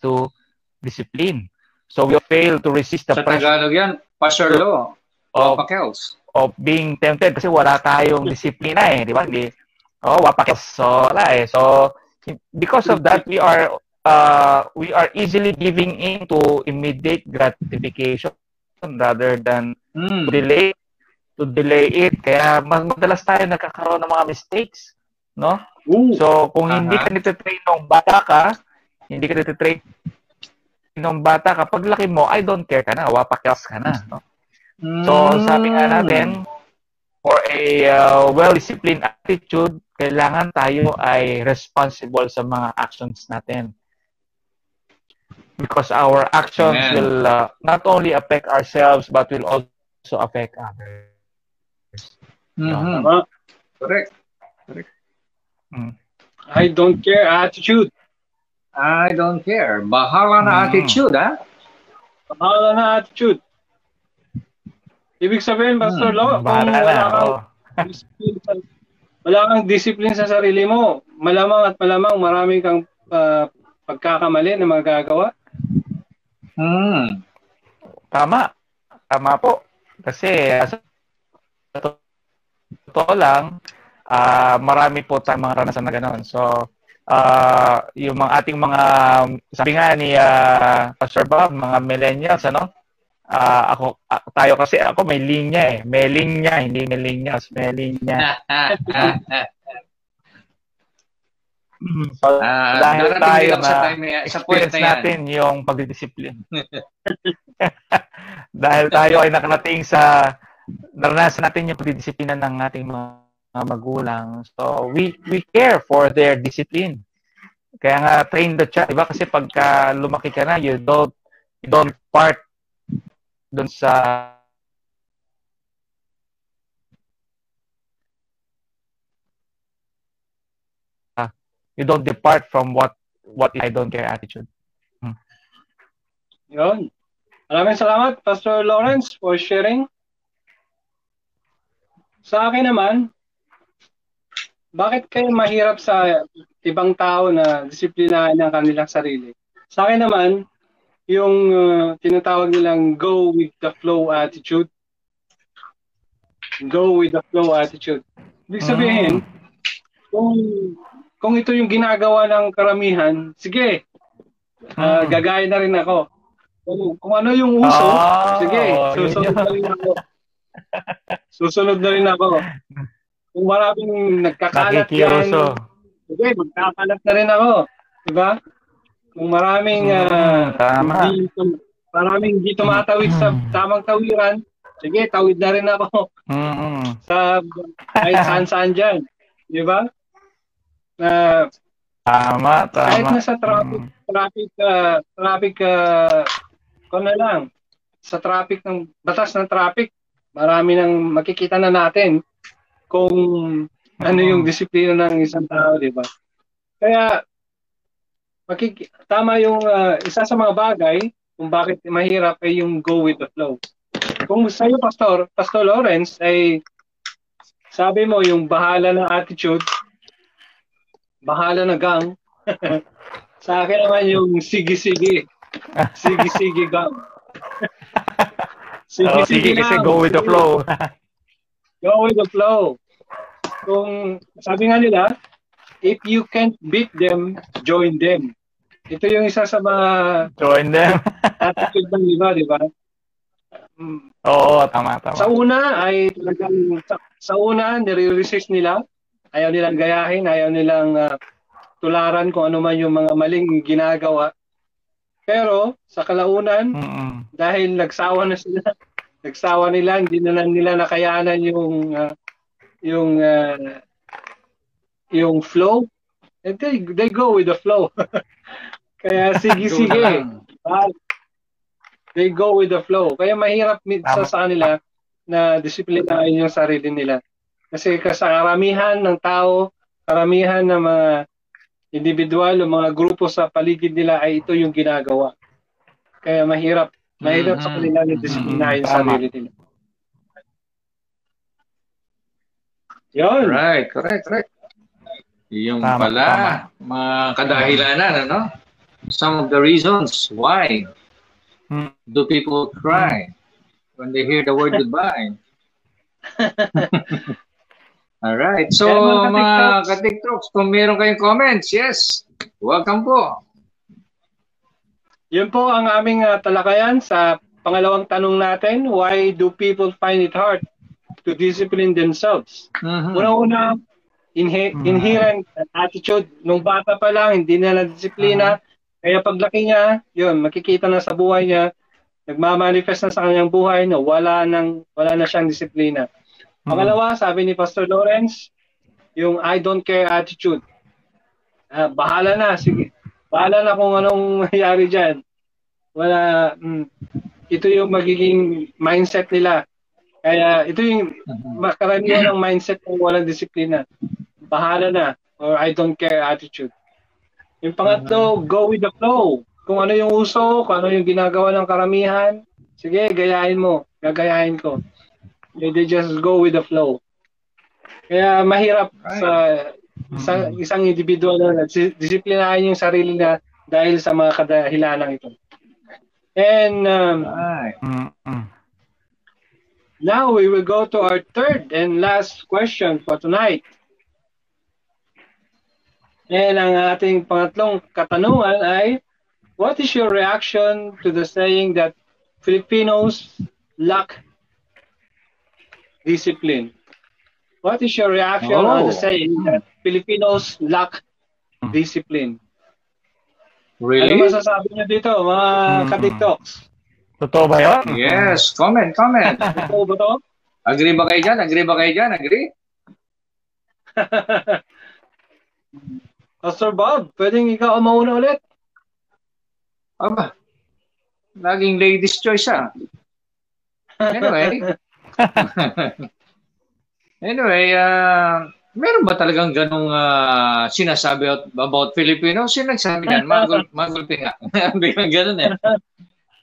to discipline. So we fail to resist the Sa pressure Tagalog yan, Pastor Lo. of, Pakels. of being tempted kasi wala tayong disiplina eh. Di ba? Hindi, oh, wapakos. So, wala eh. So, because of that, we are uh, we are easily giving in to immediate gratification rather than to delay to delay it. Kaya mas madalas tayo nagkakaroon ng mga mistakes, no? Ooh. So, kung hindi Aha. ka nititrain nung bata ka, hindi ka nititrain nung bata ka, pag laki mo, I don't care ka na, wapakyas ka na, no? So, sabi nga natin, for a uh, well-disciplined attitude, kailangan tayo ay responsible sa mga actions natin. Because our actions Amen. will uh, not only affect ourselves, but will also affect others. Mhm. Tama. Correct. I don't care attitude. I don't care. Bahala na Mm. attitude, ha? Bahala na attitude. Ibig sabihin, Pastor Hmm, Lo, kung wala kang, discipline sa- wala kang discipline sa sarili mo, malamang at malamang marami kang ah, pagkakamali na magagawa. Hmm. Tama. Tama po. Kasi uh, to- totoo lang, ah, marami po tayong mga ranasan na gano'n. So, ah, yung mga ating mga, sabi nga ni ah, Pastor Bob, mga millennials, ano? Ah, ako, ako, tayo kasi, ako may linya eh. May linya, hindi millennials, may linya. So, Ah, dahil tayo ako sa na time na- sa point experience na yan. natin yung pagdidisiplin. dahil tayo ay nakarating sa naranasan natin yung pagdidisiplina ng ating mga, magulang. So, we we care for their discipline. Kaya nga train the child, 'di ba? Kasi pagka lumaki ka na, you don't you don't part dun sa you don't depart from what what I don't care attitude. Yun. Maraming salamat, Pastor Lawrence, for sharing. Sa akin naman, bakit kayo mahirap sa ibang tao na disiplinahan ang kanilang sarili? Sa akin naman, yung uh, tinatawag nilang go with the flow attitude. Go with the flow attitude. Ibig sabihin, kung kung ito yung ginagawa ng karamihan, sige, ah, Mm. gagaya na rin ako. Kung, kung ano yung uso, Ah, sige, susunod na rin ako. Susunod na rin ako. Kung maraming nagkakalat yan, sige, magkakalat na rin ako. Diba? Kung maraming ah, tama. hindi, maraming hindi tumatawid sa Mm. tamang tawiran, sige, tawid na rin ako Mm-mm. sa kahit saan-saan dyan. Di ba? Na Tama, tama. kahit na sa traffic, Mm. traffic, uh, traffic, uh, ko na lang, sa traffic ng, batas ng traffic, marami nang makikita na natin kung ano yung disiplina ng isang tao, di ba? Kaya, makik- tama yung uh, isa sa mga bagay kung bakit mahirap ay yung go with the flow. Kung sa'yo, Pastor, Pastor Lawrence, ay sabi mo yung bahala ng attitude, bahala na gang. Sa akin naman yung sige-sige. Sige-sige gang. Sige-sige oh, kasi go with the flow. go with the flow. Kung sabi nga nila, if you can't beat them, join them. Ito yung isa sa mga join them. attitude ng iba, di ba? Mm. Oo, tama, tama. Sa una ay talagang sa, sa una nire-resist nila. Ayaw nilang gayahin, ayaw nilang uh, tularan kung ano man yung mga maling ginagawa. Pero sa kalaunan, Mm-mm. dahil nagsawa na sila, nagsawa nila, hindi na lang nila nakayanan yung uh, yung uh, yung flow. And they, they go with the flow. Kaya sige, sige. They go with the flow. Kaya mahirap sa, sa kanila na disiplinahin yung sarili nila. Kasi sa karamihan ng tao, karamihan ng mga individual o mga grupo sa paligid nila ay ito yung ginagawa. Kaya mahirap. Mahirap mm-hmm. sa kanila na disiplinahin mm-hmm. sarili nila. Yun. Right, correct, correct. Yung tama, pala, tama. mga kadahilanan, ano? some of the reasons why hmm. do people cry when they hear the word goodbye. All right. So, mga katiktoks, kung meron kayong comments, yes, welcome po. Yun po ang aming uh, talakayan sa pangalawang tanong natin, why do people find it hard to discipline themselves? Mm-hmm. Una-una, inhe- mm-hmm. inherent attitude. Nung bata pa lang, hindi na na-disiplina. Mm-hmm kaya paglaki niya, yun, makikita na sa buhay niya, nagmamanifest na sa kanyang buhay na wala, nang, wala na siyang disiplina. Hmm. Pangalawa, sabi ni Pastor Lawrence, yung I don't care attitude. Uh, bahala na, sige. Bahala na kung anong mayari dyan. Wala, mm, ito yung magiging mindset nila. Kaya ito yung makaramihan ng mindset ng walang disiplina. Bahala na or I don't care attitude. Yung pangatlo, go with the flow. Kung ano yung uso, kung ano yung ginagawa ng karamihan, sige, gayahin mo. Gagayahin ko. They just go with the flow. Kaya mahirap sa isang, isang individual na disiplinahin yung sarili na dahil sa mga kadahilanang ito. And um, now we will go to our third and last question for tonight. And ang ating pangatlong katanungan ay, what is your reaction to the saying that Filipinos lack discipline? What is your reaction oh. on the saying that Filipinos lack discipline? Really? Ano masasabi niyo dito, mga hmm. ka-TikToks? Totoo ba yun? Yes, comment, comment. Totoo ba to? Agree ba kayo dyan? Agree ba kayo dyan? Agree? Pastor Bob, pwedeng ikaw ang mauna ulit. Aba, laging ladies choice ah. Anyway. anyway, uh, meron ba talagang ganong uh, sinasabi about, about Filipino? Sino nagsabi yan? Magul magulpi nga. Biglang ganun eh.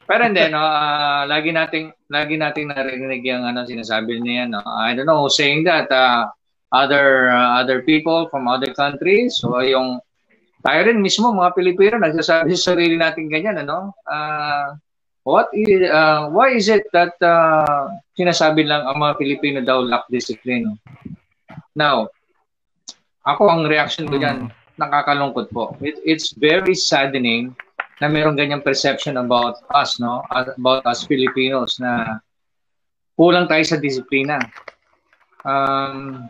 Pero hindi, no, uh, lagi nating lagi nating narinig yung ano sinasabi niya, no. I don't know saying that uh, other uh, other people from other countries so yung tayo rin mismo mga Pilipino nagsasabi sa sarili natin ganyan ano uh, what is uh, why is it that uh, sinasabi lang ang mga Pilipino daw lack discipline? Now ako ang reaction ko diyan nakakalungkot po. It, it's very saddening na mayroong ganyang perception about us no? About us Filipinos na kulang tayo sa disiplina. Um,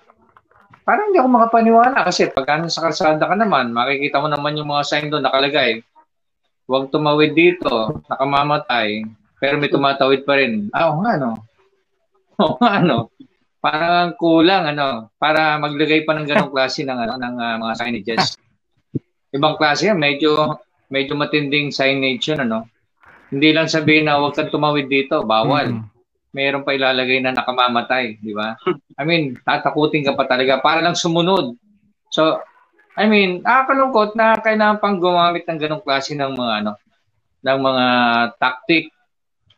parang hindi ako makapaniwala kasi pag ano sa kalsada ka naman, makikita mo naman yung mga sign doon nakalagay. Huwag tumawid dito, nakamamatay, pero may tumatawid pa rin. Ah, oo nga, no? Oo nga, no? Parang kulang, ano, para maglagay pa ng ganong klase ng, ano, ng uh, mga signages. Ibang klase yan, medyo, medyo matinding signage yun, ano? Hindi lang sabihin na huwag kang tumawid dito, bawal. Mm mayroon pa ilalagay na nakamamatay, di ba? I mean, tatakutin ka pa talaga para lang sumunod. So, I mean, nakakalungkot na kailangan pang gumamit ng ganong klase ng mga ano, ng mga tactic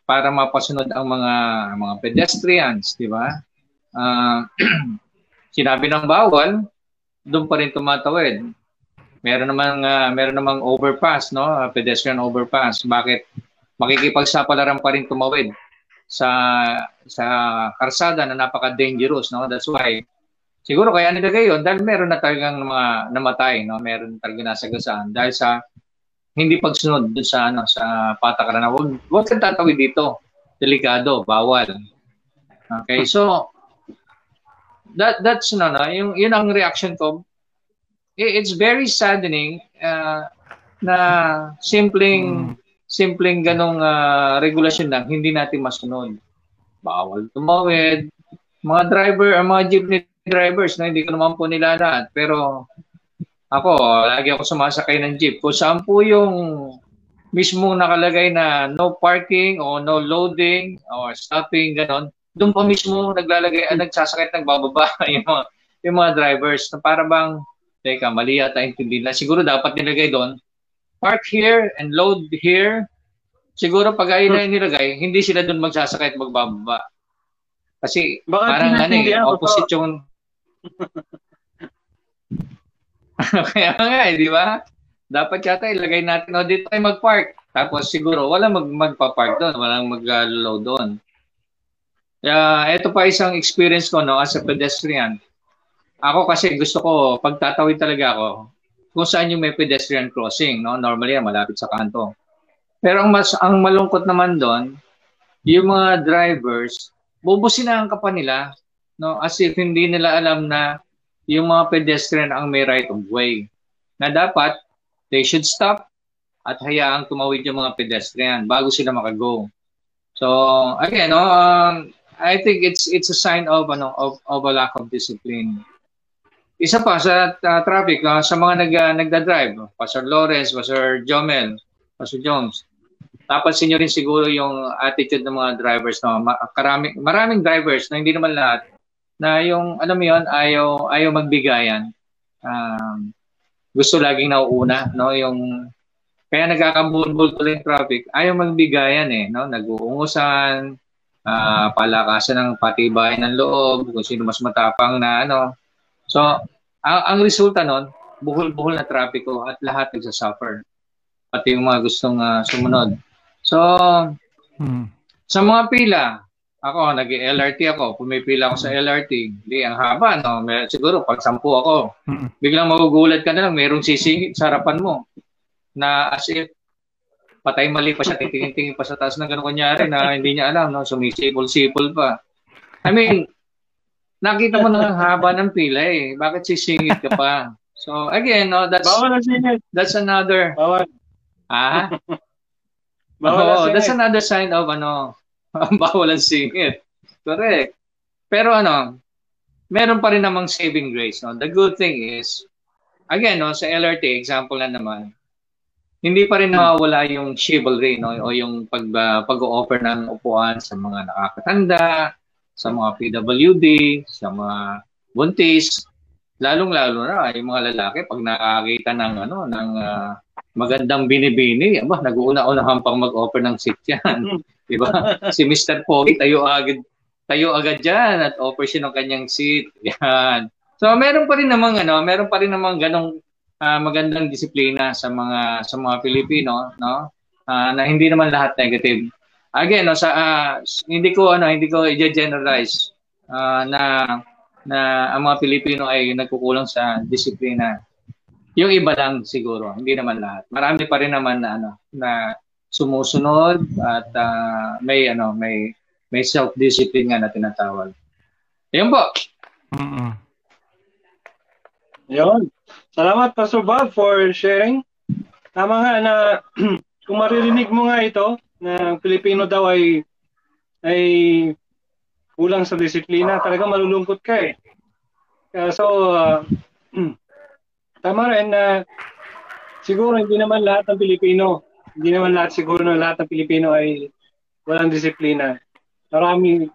para mapasunod ang mga mga pedestrians, di ba? Uh, sinabi ng bawal, doon pa rin tumatawid. Meron namang uh, meron namang overpass, no? Uh, pedestrian overpass. Bakit makikipagsapalaran pa rin tumawid sa sa karsada na napaka-dangerous, no? That's why siguro kaya nilagay yon dahil meron na talagang mga namatay, no? Meron talaga nasagasaan dahil sa hindi pagsunod doon sa ano sa patakaran na wag wag kang tatawid dito. Delikado, bawal. Okay, so that that's no no yung yun ang reaction ko. It's very saddening uh, na simpleng hmm. simpleng ganong uh, regulasyon lang hindi natin masunod. Bawal tumawid. Mga driver, ang mga jeepney drivers na hindi ko naman po nila lahat pero ako, lagi ako sumasakay ng jeep. Kung saan po yung mismo nakalagay na no parking o no loading or stopping, ganon, doon pa mismo naglalagay, at nagsasakay at nagbababa yung mga, yung mga drivers na para bang, teka, mali yata intindi na. Siguro dapat nilagay doon, park here and load here. Siguro pag ayun na nilagay, hindi sila doon magsasakay at magbababa. Kasi Baka parang ano eh, opposite yung Kaya nga eh, di ba? Dapat yata ilagay natin, oh, dito tayo mag-park. Tapos siguro, wala mag magpa-park doon, walang mag-load doon. Kaya ito pa isang experience ko no, as a pedestrian. Ako kasi gusto ko, pag tatawid talaga ako, kung saan yung may pedestrian crossing, no? normally malapit sa kanto. Pero ang, mas, ang malungkot naman doon, yung mga drivers, bubusinahan ka pa nila, no? as if hindi nila alam na yung mga pedestrian ang may right of way. Na dapat, they should stop at hayaang tumawid yung mga pedestrian bago sila makago. So, again, no, um, I think it's it's a sign of ano of, of a lack of discipline. Isa pa sa uh, traffic uh, sa mga nag uh, nagda-drive, Pastor Lawrence, Pastor Jomel, Pastor Jones. Tapansin niyo rin siguro yung attitude ng mga drivers no. Karami, maraming drivers na hindi naman lahat na yung, alam mo yun, ayaw, ayaw magbigayan. Um, gusto laging nauuna, no? Yung, kaya nagkakabulbul tuloy yung traffic. Ayaw magbigayan eh, no? Nag-uungusan, uh, palakasan ng patibayan ng loob, kung sino mas matapang na ano. So, ang, ang resulta nun, buhol-buhol na trapiko at lahat nagsasuffer. Pati yung mga gustong uh, sumunod. So, hmm. sa mga pila, ako, nag-LRT ako, pumipila ako sa LRT. Hindi, ang haba, no? May, siguro, pag sampu ako, biglang magugulat ka na lang, merong sisingit sa harapan mo na as if patay mali pa siya, titingin-tingin pa sa taas ng gano'n kunyari na hindi niya alam, no? sumisipol-sipol pa. I mean, nakita mo na ang haba ng pila eh. Bakit sisingit ka pa? So again, no, that's Bawal na that's another Bawal. Ah? Bawal oh, that's another sign of ano, bawal ang singit. Correct. Pero ano, meron pa rin namang saving grace. No? The good thing is, again, no, sa LRT, example na naman, hindi pa rin mawawala yung chivalry no? o yung pag, uh, pag-offer ng upuan sa mga nakakatanda, sa mga PWD, sa mga buntis, lalong-lalo na yung mga lalaki pag nakakita ng ano ng uh, magandang binibini, aba, nag-uuna-unahan pang mag-offer ng seat yan. Di ba? si Mr. Pogi tayo agad tayo agad diyan at offer siya ng kanyang seat. Yan. So meron pa rin namang ano, meron pa rin namang ganong uh, magandang disiplina sa mga sa mga Pilipino, no? Uh, na hindi naman lahat negative. Again, no, sa uh, hindi ko ano, hindi ko i-generalize uh, na na ang mga Pilipino ay nagkukulang sa disiplina. Yung iba lang siguro, hindi naman lahat. Marami pa rin naman na ano na sumusunod at uh, may ano may may self-discipline nga na tinatawag. Ayun po. Mm-mm. Yun. Salamat Pastor Bob for sharing. Tama nga na kung maririnig mo nga ito na ang Pilipino daw ay ay kulang sa disiplina, talaga malulungkot ka eh. Uh, so, uh, tama rin na siguro hindi naman lahat ng Pilipino hindi naman lahat siguro na lahat ng Pilipino ay walang disiplina. Marami,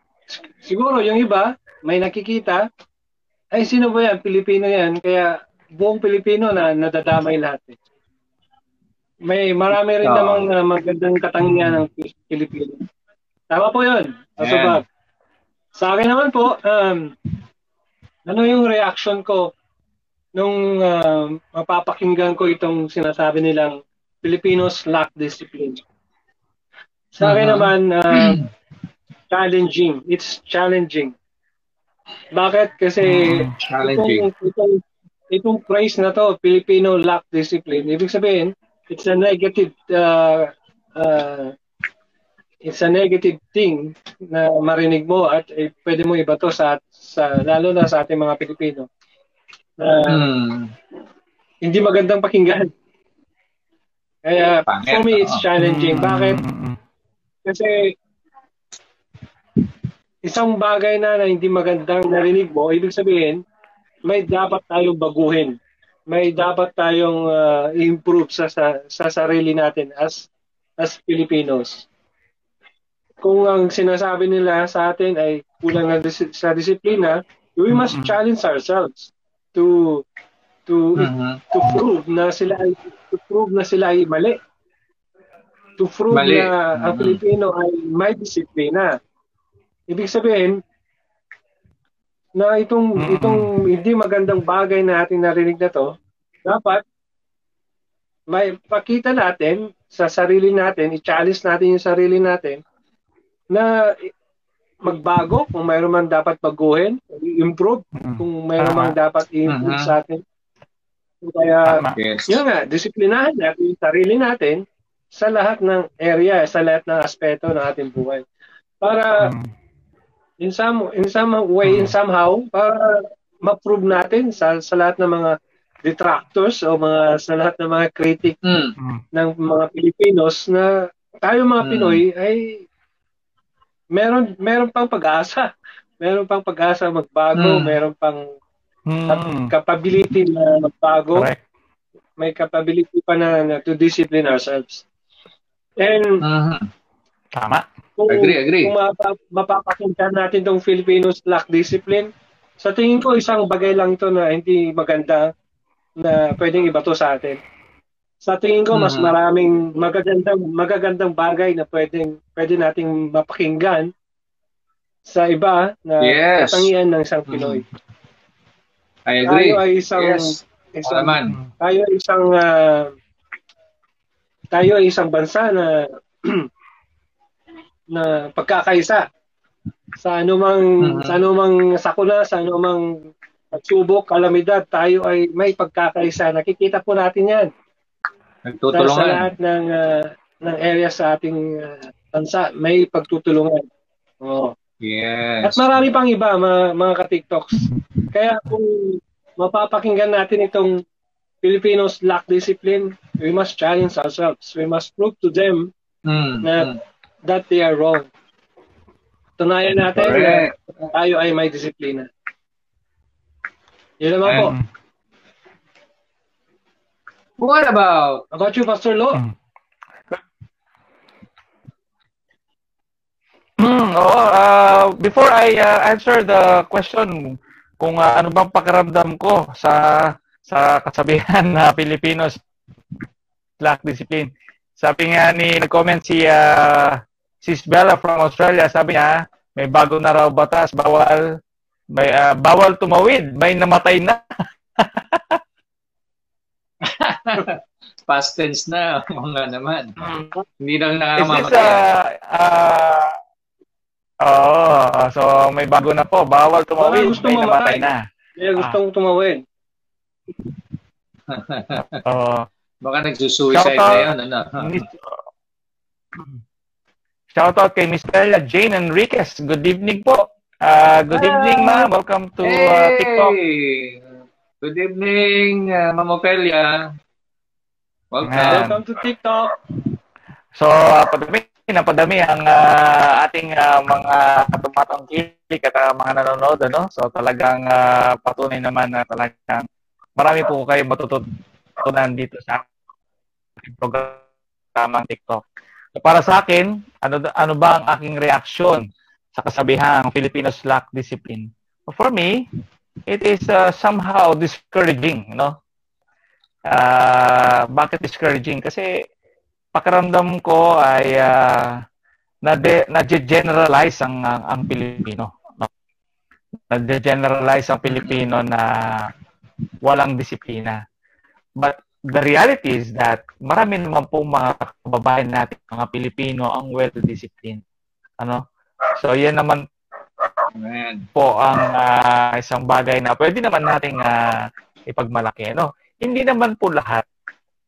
siguro yung iba, may nakikita, ay sino ba yan? Pilipino yan. Kaya buong Pilipino na nadadamay lahat. Eh. may marami rin Oo. namang uh, magandang katangian ng Pilipino. Tama po yun. Asubag. Sa akin naman po, um, ano yung reaction ko nung uh, mapapakinggan ko itong sinasabi nilang Filipinos lack discipline. Sa akin Mhm. naman, uh, challenging. It's challenging. Bakit? Kasi Mm. Challenging. itong, itong, itong phrase na to, Filipino lack discipline, ibig sabihin, it's a negative uh, uh, it's a negative thing na marinig mo at eh, pwede mo ibato sa, sa lalo na sa ating mga Pilipino. Uh, Hmm. hindi magandang pakinggan. Kaya Pangit, for me, it's challenging. Bakit? Kasi isang bagay na, na hindi magandang narinig mo, ibig sabihin, may dapat tayong baguhin. May dapat tayong uh, improve sa, sa sa sarili natin as as Filipinos. Kung ang sinasabi nila sa atin ay kulang na dis- sa disiplina, we must challenge ourselves to to Mhm. to prove na sila ay to prove na sila ay mali. To prove Mali. na ang Mhm. Pilipino ay may disiplina. Ibig sabihin na itong Mhm. itong hindi magandang bagay na ating narinig na to, dapat may pakita natin sa sarili natin, i-challenge natin yung sarili natin na magbago kung mayroon man dapat baguhin, i-improve Mm. kung mayroon man dapat i-improve Mhm. sa atin. Kaya. Yes. yun nga, disiplinahan natin yung sarili natin sa lahat ng area, sa lahat ng aspeto ng ating buhay. Para Mm. in some in some way, in Mm. somehow, para ma-prove natin sa, sa lahat ng mga detractors o mga sa lahat ng mga critic Hmm. Mm. ng mga Pilipinos na tayo mga Mm. Pinoy ay meron meron pang pag-asa. Meron pang pag-asa magbago, Mm. meron pang Mm. capability na magbago. Correct. may capability pa na, na to discipline ourselves. And Mhm. Tama. kung, Agree, agree. kung mapa, mapapakinggan natin tong Filipinos lack discipline, sa tingin ko isang bagay lang ito na hindi maganda na pwedeng ibato sa atin. Sa tingin ko mas Mhm. maraming magagandang magagandang bagay na pwedeng pwede nating mapakinggan sa iba na Yes. katangian ng isang Pinoy. I agree. Tayo ay isang Yes. isang Naman. tayo ay isang ah, tayo ay isang bansa na na pagkakaisa sa anumang Mhm. sa anumang sakuna sa anumang pagsubok kalamidad tayo ay may pagkakaisa nakikita po natin yan sa, sa Nagtutulungan. lahat ng ah, ng area sa ating ah, bansa may pagtutulungan oh. Yes. At marami pang iba, mga, mga ka-TikToks. Kaya kung mapapakinggan natin itong Filipinos lack discipline, we must challenge ourselves. We must prove to them Hmm. na Hmm. that they are wrong. Tunayan natin Correct. na tayo ay may disiplina. Yun naman po. What about About you, Pastor Lo? Mm. Mm, uh, before I uh, answer the question kung uh, ano bang pakiramdam ko sa sa kasabihan na Filipinos lack discipline. Sabi nga ni nag-comment si uh, Sis Bella from Australia, sabi niya may bago na raw batas, bawal may uh, bawal tumawid, may namatay na. past tense na? Oo nga naman. Hindi lang Is this nakamamatay. uh, uh, Oo, so may bago na po. Bawal tumawid, Baka gusto may namatay na. Kaya gustong tumawid. Oo. Baka nagsusuicide Shout out. na yun. Ano? Miss- Shout out kay Miss Bella Jane Enriquez. Good evening po. Uh, good Hi. evening, ma'am. Welcome to uh, TikTok. Good evening, uh, Ma'am Opelia. Welcome. Welcome to TikTok. So, uh, padami na padami ang uh, ating uh, mga tumatangkilik at uh, mga nanonood. Ano? So, talagang uh, patunay naman na talagang marami po kayo matututunan dito sa programang TikTok. So, para sa akin, ano, ano ba ang aking reaksyon sa kasabihang Filipinos lack discipline? For me, it is uh, somehow discouraging, no? Uh, bakit discouraging? Kasi pakiramdam ko ay uh, na-generalize ang, ang, ang Pilipino. No? Na-generalize ang Pilipino na walang disiplina. But the reality is that marami naman po mga kababayan natin, mga Pilipino, ang well-disciplined. Ano? So, yan naman Amen. po ang uh, isang bagay na pwede naman nating uh, ipagmalaki. No? Hindi naman po lahat.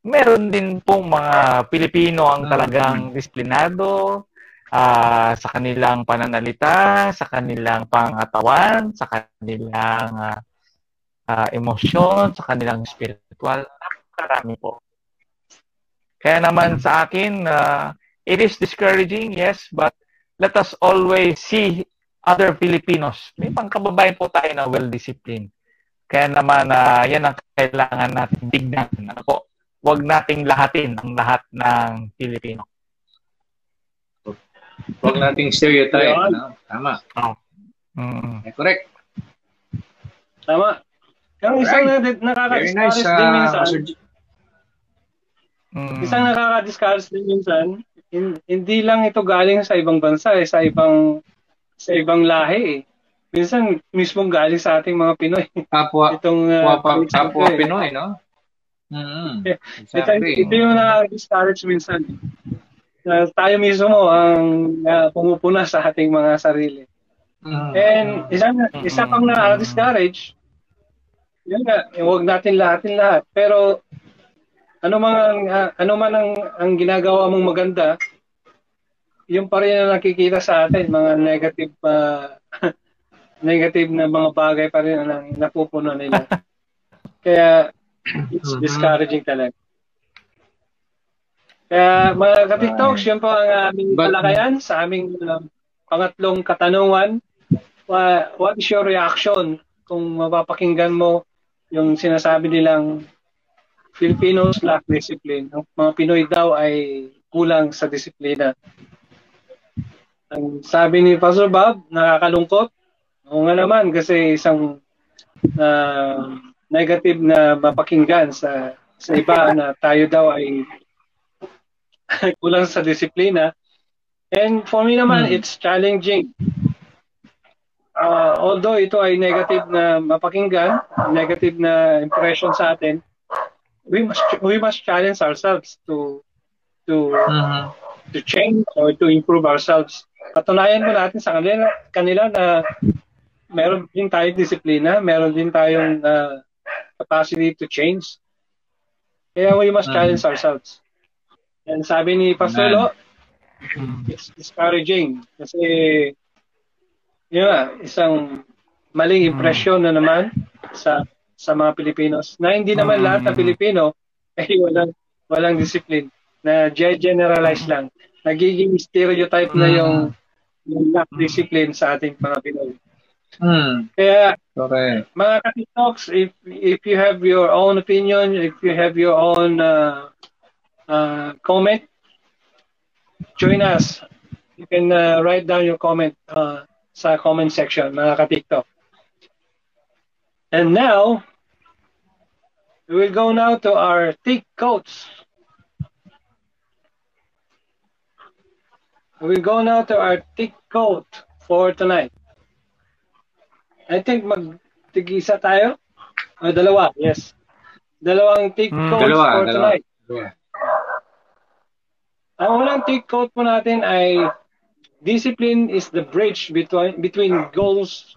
Meron din pong mga Pilipino ang talagang disiplinado, uh, sa kanilang pananalita, sa kanilang pangatawan, sa kanilang uh, uh, emosyon, sa kanilang spiritual. Napakarami po. Kaya naman sa akin, uh, it is discouraging, yes, but let us always see other Filipinos. May pangkababayan po tayo na well-disciplined. Kaya naman, uh, yan ang kailangan natin tignan. Ano po? Huwag nating lahatin ang lahat ng Pilipino. Huwag nating stereotype. No? Tama. Oh. Mm. Eh, correct. Tama. Yung isang right. nakaka-discourage nice, uh, din minsan. Mm. Isang nakaka-discourage din minsan, hindi lang ito galing sa ibang bansa, eh, sa ibang sa ibang lahi eh. Minsan mismo galing sa ating mga Pinoy. Kapwa, Itong, uh, kapwa, kapwa eh. Pinoy, no? Mm-hmm. Exactly. Ito, ito yung nakaka-discourage minsan uh, tayo mismo ang uh, pumupuna sa ating mga sarili. Mm-hmm. And isa, isa pang na-discourage, yun nga, huwag natin lahatin lahat. Pero ano man ang, uh, ano man ang, ang ginagawa mong maganda, yung pa rin ang nakikita sa atin, mga negative uh, negative na mga bagay pa rin ang napupuno nila. Kaya it's discouraging talaga. Kaya mga ka-TikToks, yun po ang aming palakayan sa aming uh, pangatlong katanungan. Uh, what is your reaction kung mapapakinggan mo yung sinasabi nilang Filipinos lack discipline. Ang mga Pinoy daw ay kulang sa disiplina. Ang sabi ni Pastor Bob, nakakalungkot. Oo nga naman kasi isang uh, negative na mapakinggan sa sa iba na tayo daw ay kulang sa disiplina. And for me naman, hmm. it's challenging. Uh, although ito ay negative na mapakinggan, negative na impression sa atin, we must we must challenge ourselves to to uh-huh. to change or to improve ourselves. Patunayan mo natin sa kanila, kanila na meron din tayong disiplina, meron din tayong uh, capacity to change. Kaya we must uh-huh. challenge ourselves. And sabi ni Pastor Lo, it's discouraging kasi yun nga, isang maling impresyon na naman sa sa mga Pilipinos na hindi naman lahat ng Pilipino ay walang walang discipline na generalize lang nagiging stereotype na yung yung lack discipline sa ating mga Pinoy. Mm. Kaya okay. mga ka-TikToks, if if you have your own opinion, if you have your own uh, uh, comment. Join us. You can uh, write down your comment uh, sa comment section, mga ka-TikTok. And now, we will go now to our thick coats. We will go now to our thick coat for tonight. I think mag-tigisa tayo. O, dalawa, yes. Dalawang thick mm, coats dalawa, for dalawa. tonight. Yeah. Ang unang take quote po natin ay discipline is the bridge between between goals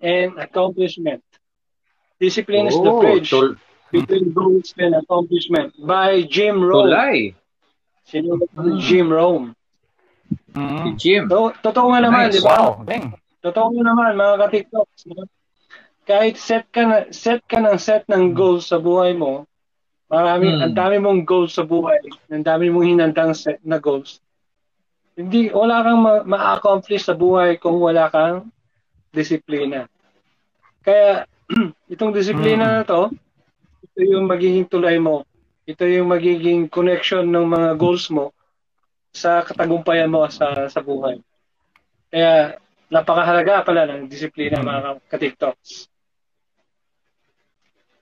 and accomplishment. Discipline oh, is the oh, bridge tol- between goals and accomplishment by Jim Rohn. Tulay. Sino mm. Jim Rohn? Mm. Jim. So, totoo nga naman, nice. di ba? Wow. Totoo naman, mga ka-TikTok. Kahit set ka, na, set ka ng set ng goals sa buhay mo, Marami, hmm. ang dami mong goals sa buhay, ang dami mong hinandang set na goals. Hindi, wala kang ma- ma-accomplish sa buhay kung wala kang disiplina. Kaya, itong disiplina hmm. na to, ito yung magiging tulay mo. Ito yung magiging connection ng mga goals mo sa katagumpayan mo sa sa buhay. Kaya, napakahalaga pala ng disiplina hmm. mga ka-TikToks.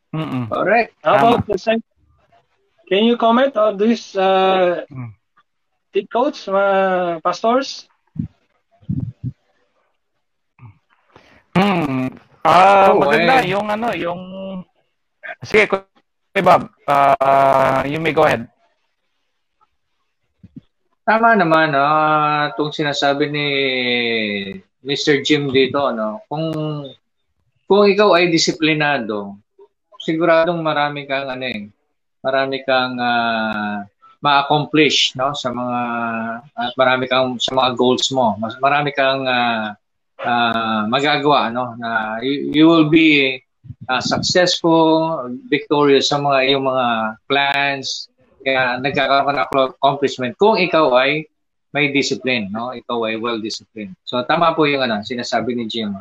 Mm-mm. Correct. How about the Can you comment on this uh, tip coach, mga pastors? Hmm. Ah, Oo, maganda eh. yung ano, yung Sige, Kuya Bob, ah, you may go ahead. Tama naman, ah, itong sinasabi ni Mr. Jim dito, no? Kung kung ikaw ay disiplinado, siguradong marami kang ano eh, marami kang ah, ma-accomplish, no? Sa mga at marami kang sa mga goals mo. Mas marami kang ah, ah, magagawa, no? Na you, you will be ah, successful, victorious sa mga iyong mga plans, kaya nagkakaroon ka ng accomplishment kung ikaw ay may discipline, no? Ikaw ay well-disciplined. So tama po yung ano, sinasabi ni Jim.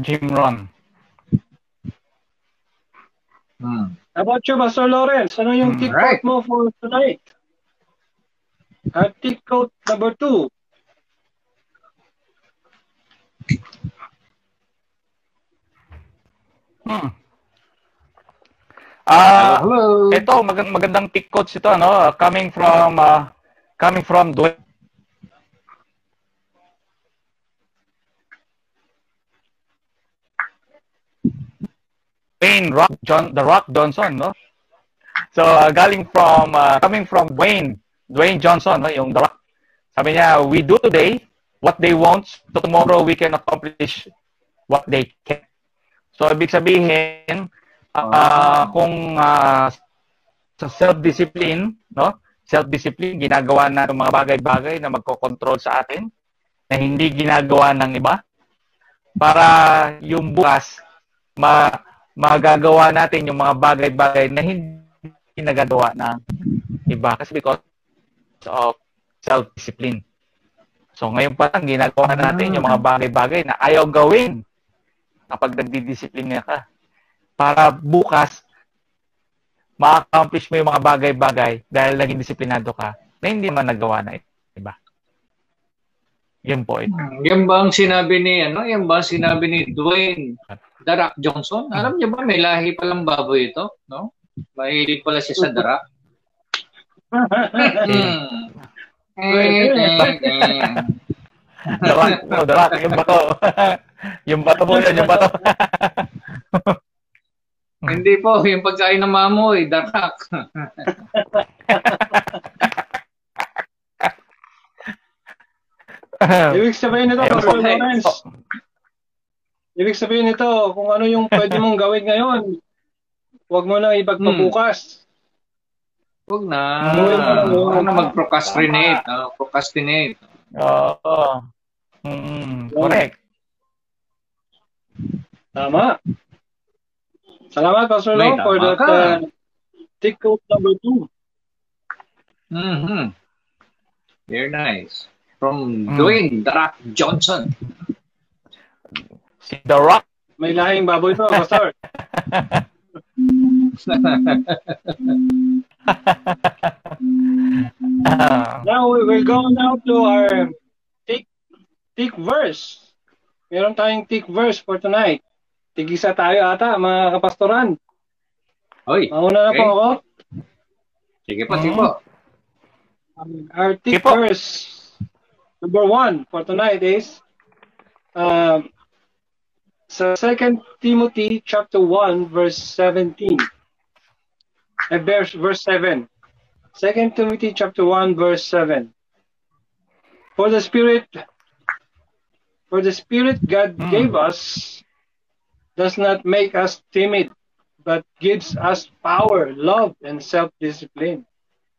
Jim Ron. Hmm. How about you, Pastor Lawrence? Ano yung Hmm, tip right. mo for tonight? At tip number two. Hmm. Ah, Hello. ito magand- magandang pick coach ito ano, coming from ah, coming from Dwayne Dwayne Rock John The Rock Johnson, no? So ah, galing from ah, coming from Dwayne Dwayne Johnson, no, yung The Rock. Sabi niya, we do today what they want, so tomorrow we can accomplish what they can. So ibig sabihin, ah, kung ah, sa self-discipline, no? Self-discipline, ginagawa na ng mga bagay-bagay na magkocontrol sa atin na hindi ginagawa ng iba para yung bukas ma magagawa natin yung mga bagay-bagay na hindi nagagawa ng iba kasi because of self-discipline. So ngayon pa lang ginagawa natin yung mga bagay-bagay na ayaw gawin kapag nagdidisiplina ka para bukas ma-accomplish mo yung mga bagay-bagay dahil naging disiplinado ka na hindi man nagawa na iba. Yun po. ito. Yan ba ang sinabi ni ano? Yan ba ang sinabi ni Dwayne Rock Johnson? Alam niyo ba may lahi palang baboy ito, no? Mahilig pala siya sa darak. Hmm. Darak, oh, darak, yung bato. yung bato po yun, yung bato. Hindi po, yung pagkain ng mamoy, darak. Ibig sabihin nito, Pastor. Lawrence, ibig sabihin nito, kung ano yung pwede mong gawin ngayon, huwag mo nang ipagpabukas. Huwag na. Hmm. Huwag na mag-procrastinate. no? procrastinate. Oo. Mm, correct. Tama. Salamat, Pastor Long, for that uh, take quote number two. Mhm. Very nice. From Mm. Dwayne The Rock Johnson. Si The Rock. May lahing baboy to, Pastor. Now, we will go now to our tick, tick verse. Meron tayong tick verse for tonight. Tigisa tayo ata, mga kapastoran. Oy, Mauna na po Okay. ako. sige po, sige po. Our tick Sige po. verse number one for tonight is um, sa 2 Timothy chapter 1 verse 17. Eh, verse, verse 7. 2 Timothy chapter 1 verse 7. For the Spirit for the Spirit God Hmm. gave us does not make us timid, but gives us power, love, and self-discipline.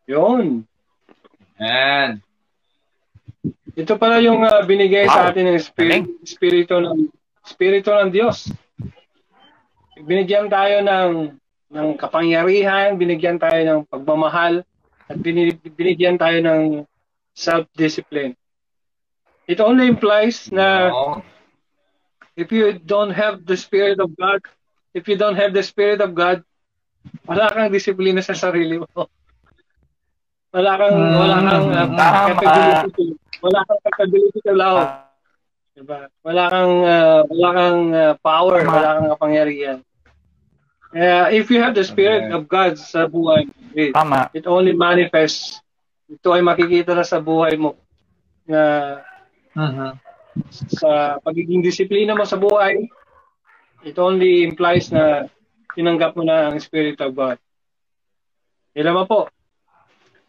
Yun. Yan. Ito pala yung ah, binigay sa Wow. atin ng spirit, spirito ng spirito ng Diyos. Binigyan tayo ng ng kapangyarihan, binigyan tayo ng pagmamahal, at bini- binigyan tayo ng self-discipline. It only implies na Oo. If you don't have the Spirit of God, if you don't have the Spirit of God, wala kang disiplina sa sarili mo. Wala kang, Hmm, wala kang uh, capability wala kang capability to love. Diba? Wala kang, uh, wala kang uh, power, wala kang kapangyarihan. Uh, if you have the Spirit of God sa buhay, it, Tama. it only manifests. Ito ay makikita na sa buhay mo na Mhm. Sa pagiging disiplina mo sa buhay, it only implies na tinanggap mo na ang Spirit of God. Yan naman po.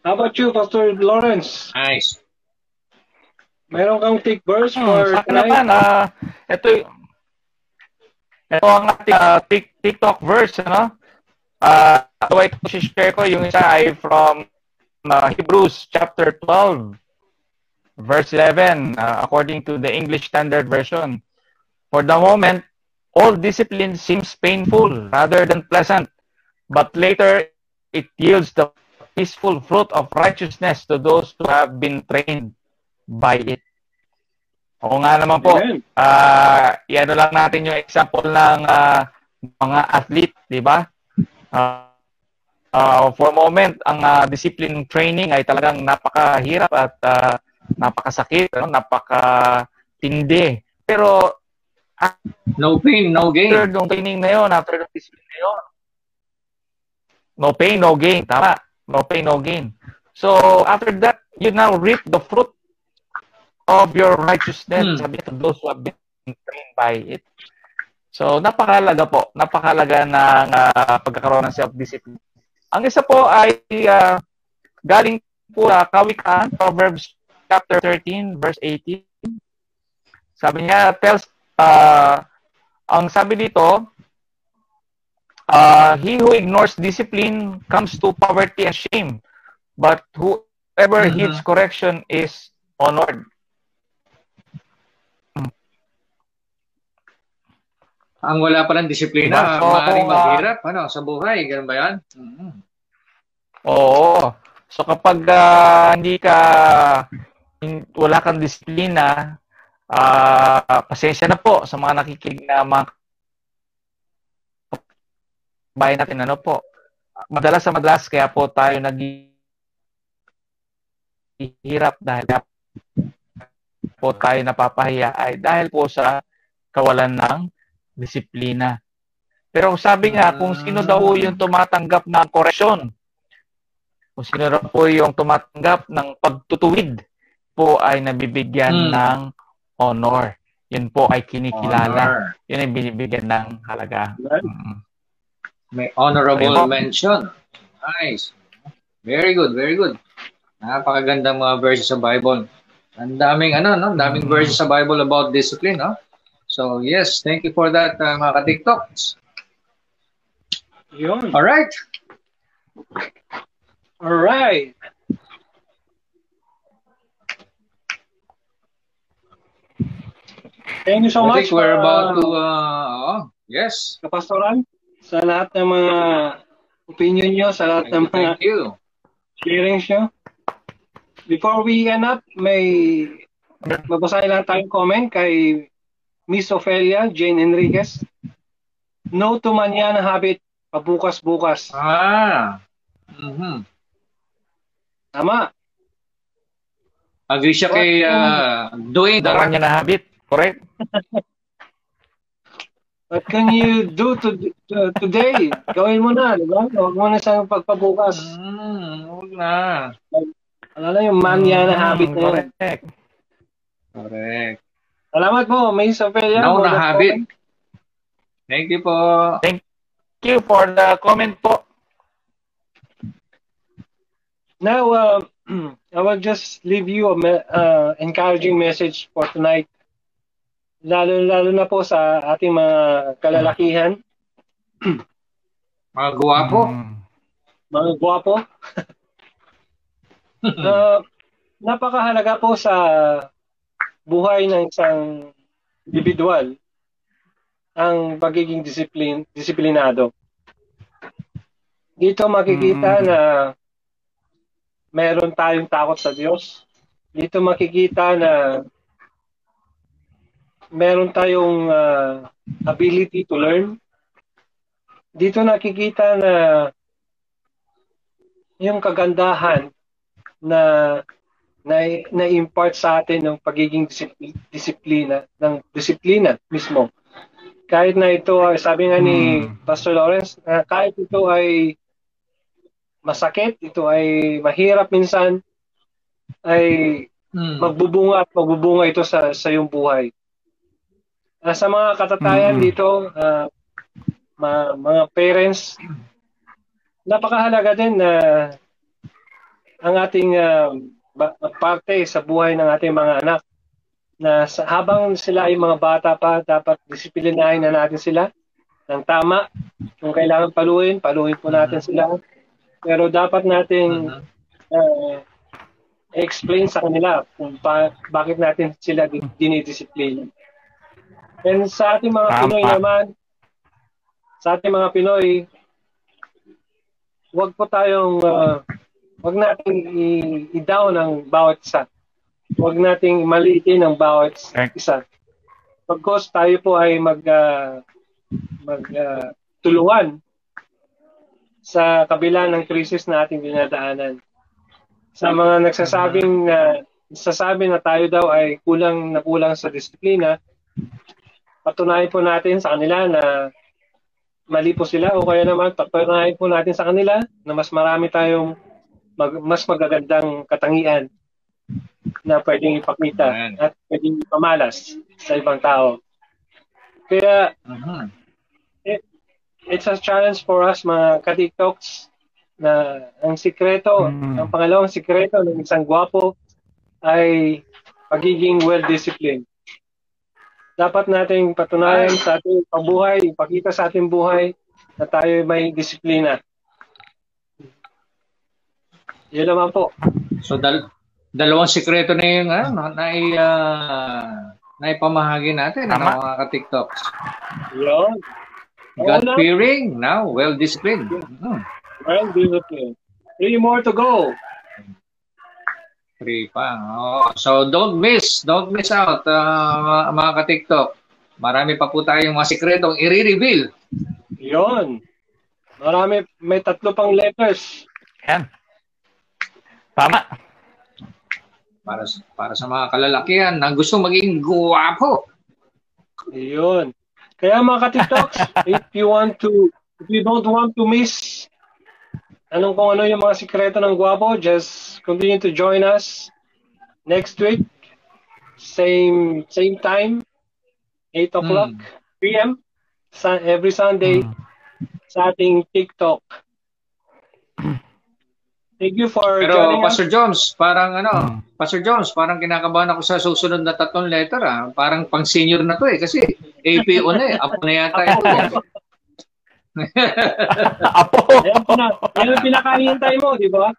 How about you, Pastor Lawrence? Nice. Meron kang take verse Hmm, for sa akin tonight? naman, ah, ito, ito ang ating Tik- TikTok verse, ano? Ah, uh, ito share ko, yung isa ay from ah, Hebrews chapter 12, verse 11, ah, according to the English Standard Version. For the moment, all discipline seems painful rather than pleasant, but later it yields the peaceful fruit of righteousness to those who have been trained by it. Oo nga naman po. Ah, iano lang natin yung example ng ah, mga athlete, di ba? Ah, ah, for a moment, ang ah, discipline training ay talagang napakahirap at ah, napakasakit, ano? napakatindi. Pero No pain, no gain. after ng training na yun, after ng discipline na yun, no pain, no gain. Tama. No pain, no gain. So, after that, you now reap the fruit of your righteousness. Hmm. Sabi to those who have been trained by it. So, napakalaga po. Napakalaga ng ah, pagkakaroon ng self-discipline. Ang isa po ay ah, galing po sa Kawikaan, Proverbs chapter 13, verse 18. Sabi niya, tells, ah, ang sabi dito, uh, he who ignores discipline comes to poverty and shame, but whoever Mhm. heeds correction is honored. Ang wala palang disiplina, Diba? So, maaaring ah, maghirap ano, sa buhay. Ganun ba yan? Mhm. Oo. So kapag ah, hindi ka wala kang disiplina, ah pasensya na po sa mga nakikinig na mga bayan natin ano po. Madalas sa madalas kaya po tayo naghihirap dahil po tayo napapahiya ay dahil po sa kawalan ng disiplina. Pero sabi nga, kung sino daw yung tumatanggap ng koreksyon, kung sino raw po yung tumatanggap ng pagtutuwid po ay nabibigyan Hmm. ng honor. Yun po ay kinikilala. Honor. Yun ay binibigyan ng halaga. Mm. May honorable Ayun mention. Nice. Very good, very good. Napakagandang mga verses sa Bible. Ang daming ano, no? Ang daming Mm. verses sa Bible about discipline, no? So, yes, thank you for that, uh, mga ka-TikToks. Yun. All right. All right. Thank you so I much think we're about to, uh, oh, yes. kapastoral sa lahat ng mga opinion nyo, sa lahat Thank ng you, mga thank you. sharings nyo. Before we end up, may babasahin lang tayong comment kay Miss Ophelia Jane Enriquez. No to manyan habit, pabukas-bukas. Ah. Mhm. Tama. Agree siya kay uh, doing the Daran niya na habit. Correct? What can you do to, to- today? Gawin mo na, di ba? Huwag mo na sa pagpabukas. Mm, huwag na. Ano na yung manya na Mm, habit na yun. Correct. Correct. Salamat po, Miss Ophelia. Now for na habit. Thank you po. Thank you for the comment po. Now, uh, I will just leave you a me- uh, encouraging message for tonight. Lalo-lalo na po sa ating mga kalalakihan, Mga guwapo. Mm. mga gwapo. na napakahalaga po sa buhay ng isang individual ang pagiging disiplin, disiplinado. Dito makikita Mm. na meron tayong takot sa Diyos. Dito makikita na meron tayong ah, ability to learn. Dito nakikita na yung kagandahan na na na-impart sa atin ng pagiging disipli- disiplina ng disiplina mismo kahit na ito, ay sabi nga ni Hmm. Pastor Lawrence, na kahit ito ay masakit, ito ay mahirap minsan, ay Mm. magbubunga at magbubunga ito sa sa iyong buhay. Ah, sa mga katatayan Mm. dito, ah, ma- mga parents, napakahalaga din na ang ating ah, ba- parte sa buhay ng ating mga anak na sa, habang sila ay mga bata pa, dapat disiplinahin na natin sila ng tama. Kung kailangan paluin, paluin po natin sila. Pero dapat nating uh, explain sa kanila kung ba- bakit natin sila di- dinidisiplina. And sa ating mga Tama. Pinoy naman, sa ating mga Pinoy, wag po tayong, uh, wag nating i- i-down ang bawat isa. Wag nating maliitin ang bawat isa. Pagkos tayo po ay mag, uh, mag uh, tulungan sa kabila ng krisis na ating dinadaanan. Sa mga nagsasabing na sasabi na tayo daw ay kulang na kulang sa disiplina, patunayan po natin sa kanila na mali po sila o kaya naman patunayan po natin sa kanila na mas marami tayong mag- mas magagandang katangian na pwedeng ipakita Ayan. at pwedeng ipamalas sa ibang tao. Kaya Mhm. it's a challenge for us mga ka-TikToks na ang sikreto, Mm. ang pangalawang sikreto ng isang gwapo ay pagiging well-disciplined. Dapat nating patunayan sa ating pabuhay, ipakita sa ating buhay na tayo may disiplina. Yun naman po. So dal dalawang sikreto na yung ano, na uh, naipamahagi natin ano, Tama. mga ka-TikToks. Yun. God Una, fearing, now well disciplined. Mhm. well-disciplined. Three more to go. Free pa. Oh, so don't miss, don't miss out uh, mga ka-TikTok. Marami pa po tayong mga sikretong i-reveal. Yun. Marami, may tatlo pang letters. Yan. Tama. para para sa mga kalalakihan na gusto maging guwapo. Yun. Kaya mga ka-TikToks, if you want to, if you don't want to miss anong kung ano yung mga sikreto ng gwapo, just continue to join us next week. Same same time, 8 o'clock Hmm. p.m. Sa, every Sunday Mm. sa ating TikTok. Thank you for Pero joining us. Pastor Jones, parang ano, Mm. Pastor Jones, parang kinakabahan ako sa susunod na tatlong letter ah. Parang pang senior na to eh kasi APO na eh. Apo na yata ito. eh. Apo. Yan, pina, yan ang pinakahintay mo, di ba?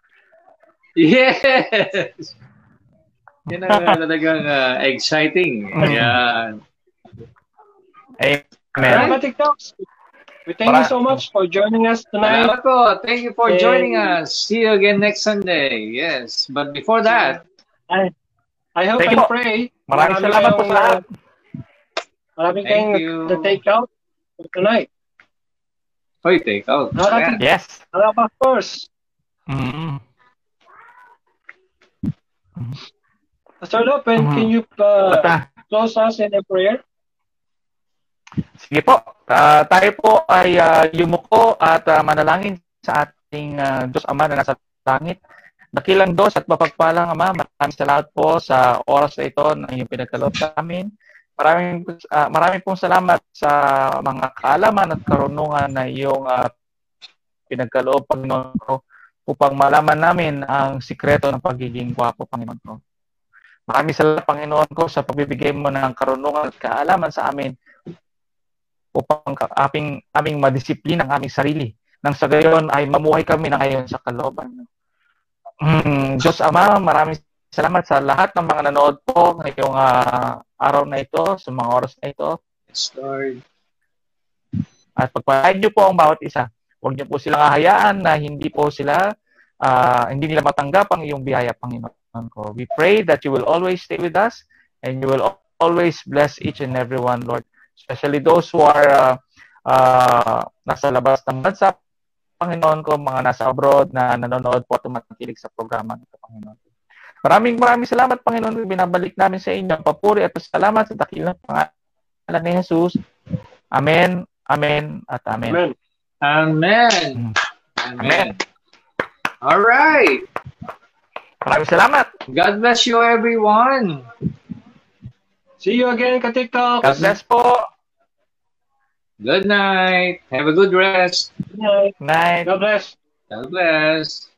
Yes! Yan ang uh, talagang uh, exciting. Ayan. Kaya Amen. mga TikToks, we thank you so much for joining us tonight. Salamat po. Thank you for joining us. See you again next Sunday. Yes. But before that, I, I hope Thank and you pray. Maraming marami salamat po sa lahat. uh, Marami Thank kayong you. na take out for tonight. hoy, take out. Yes. Mga pastors, Mm. Pastor Lopen, Mhm. can you uh, close us in a prayer? Sige po. Ah, tayo po ay ah, yumuko at ah, manalangin sa ating ah, Diyos Ama na nasa langit. Dakilang Diyos at mapagpalang Ama, maraming salamat po sa oras na ito na iyong pinagkaloob sa amin. Maraming, ah, maraming pong salamat sa mga kaalaman at karunungan na iyong ah, pinagkaloob, Panginoon ko, upang malaman namin ang sikreto ng pagiging gwapo, Panginoon ko. Maraming salamat, Panginoon ko, sa pagbibigay mo ng karunungan at kaalaman sa amin upang aming, aming madisiplina ang aming sarili. Nang sa gayon ay mamuhay kami na ngayon sa kalooban. Mm, Diyos Ama, maraming salamat sa lahat ng mga nanood po ngayong ah, araw na ito, sa mga oras na ito. Yes, Lord. At pagpalain niyo po ang bawat isa. Huwag niyo po silang hahayaan na hindi po sila, ah, hindi nila matanggap ang iyong biyaya, Panginoon ko. We pray that you will always stay with us and you will al- always bless each and every one, Lord. Especially those who are ah, ah, nasa labas ng bansa, Panginoon ko, mga nasa abroad na nanonood po at tumatakilig sa programa nito, Panginoon. Maraming maraming salamat, Panginoon. Binabalik namin sa inyo ang papuri at salamat sa dakilang pangalan ni Jesus. Amen, amen, at amen. Amen. Amen. Amen. All right. Maraming salamat. God bless you, everyone. See you again, ka-TikTok. God bless po. Good night. Have a good rest. Good night. Night. God bless. God bless.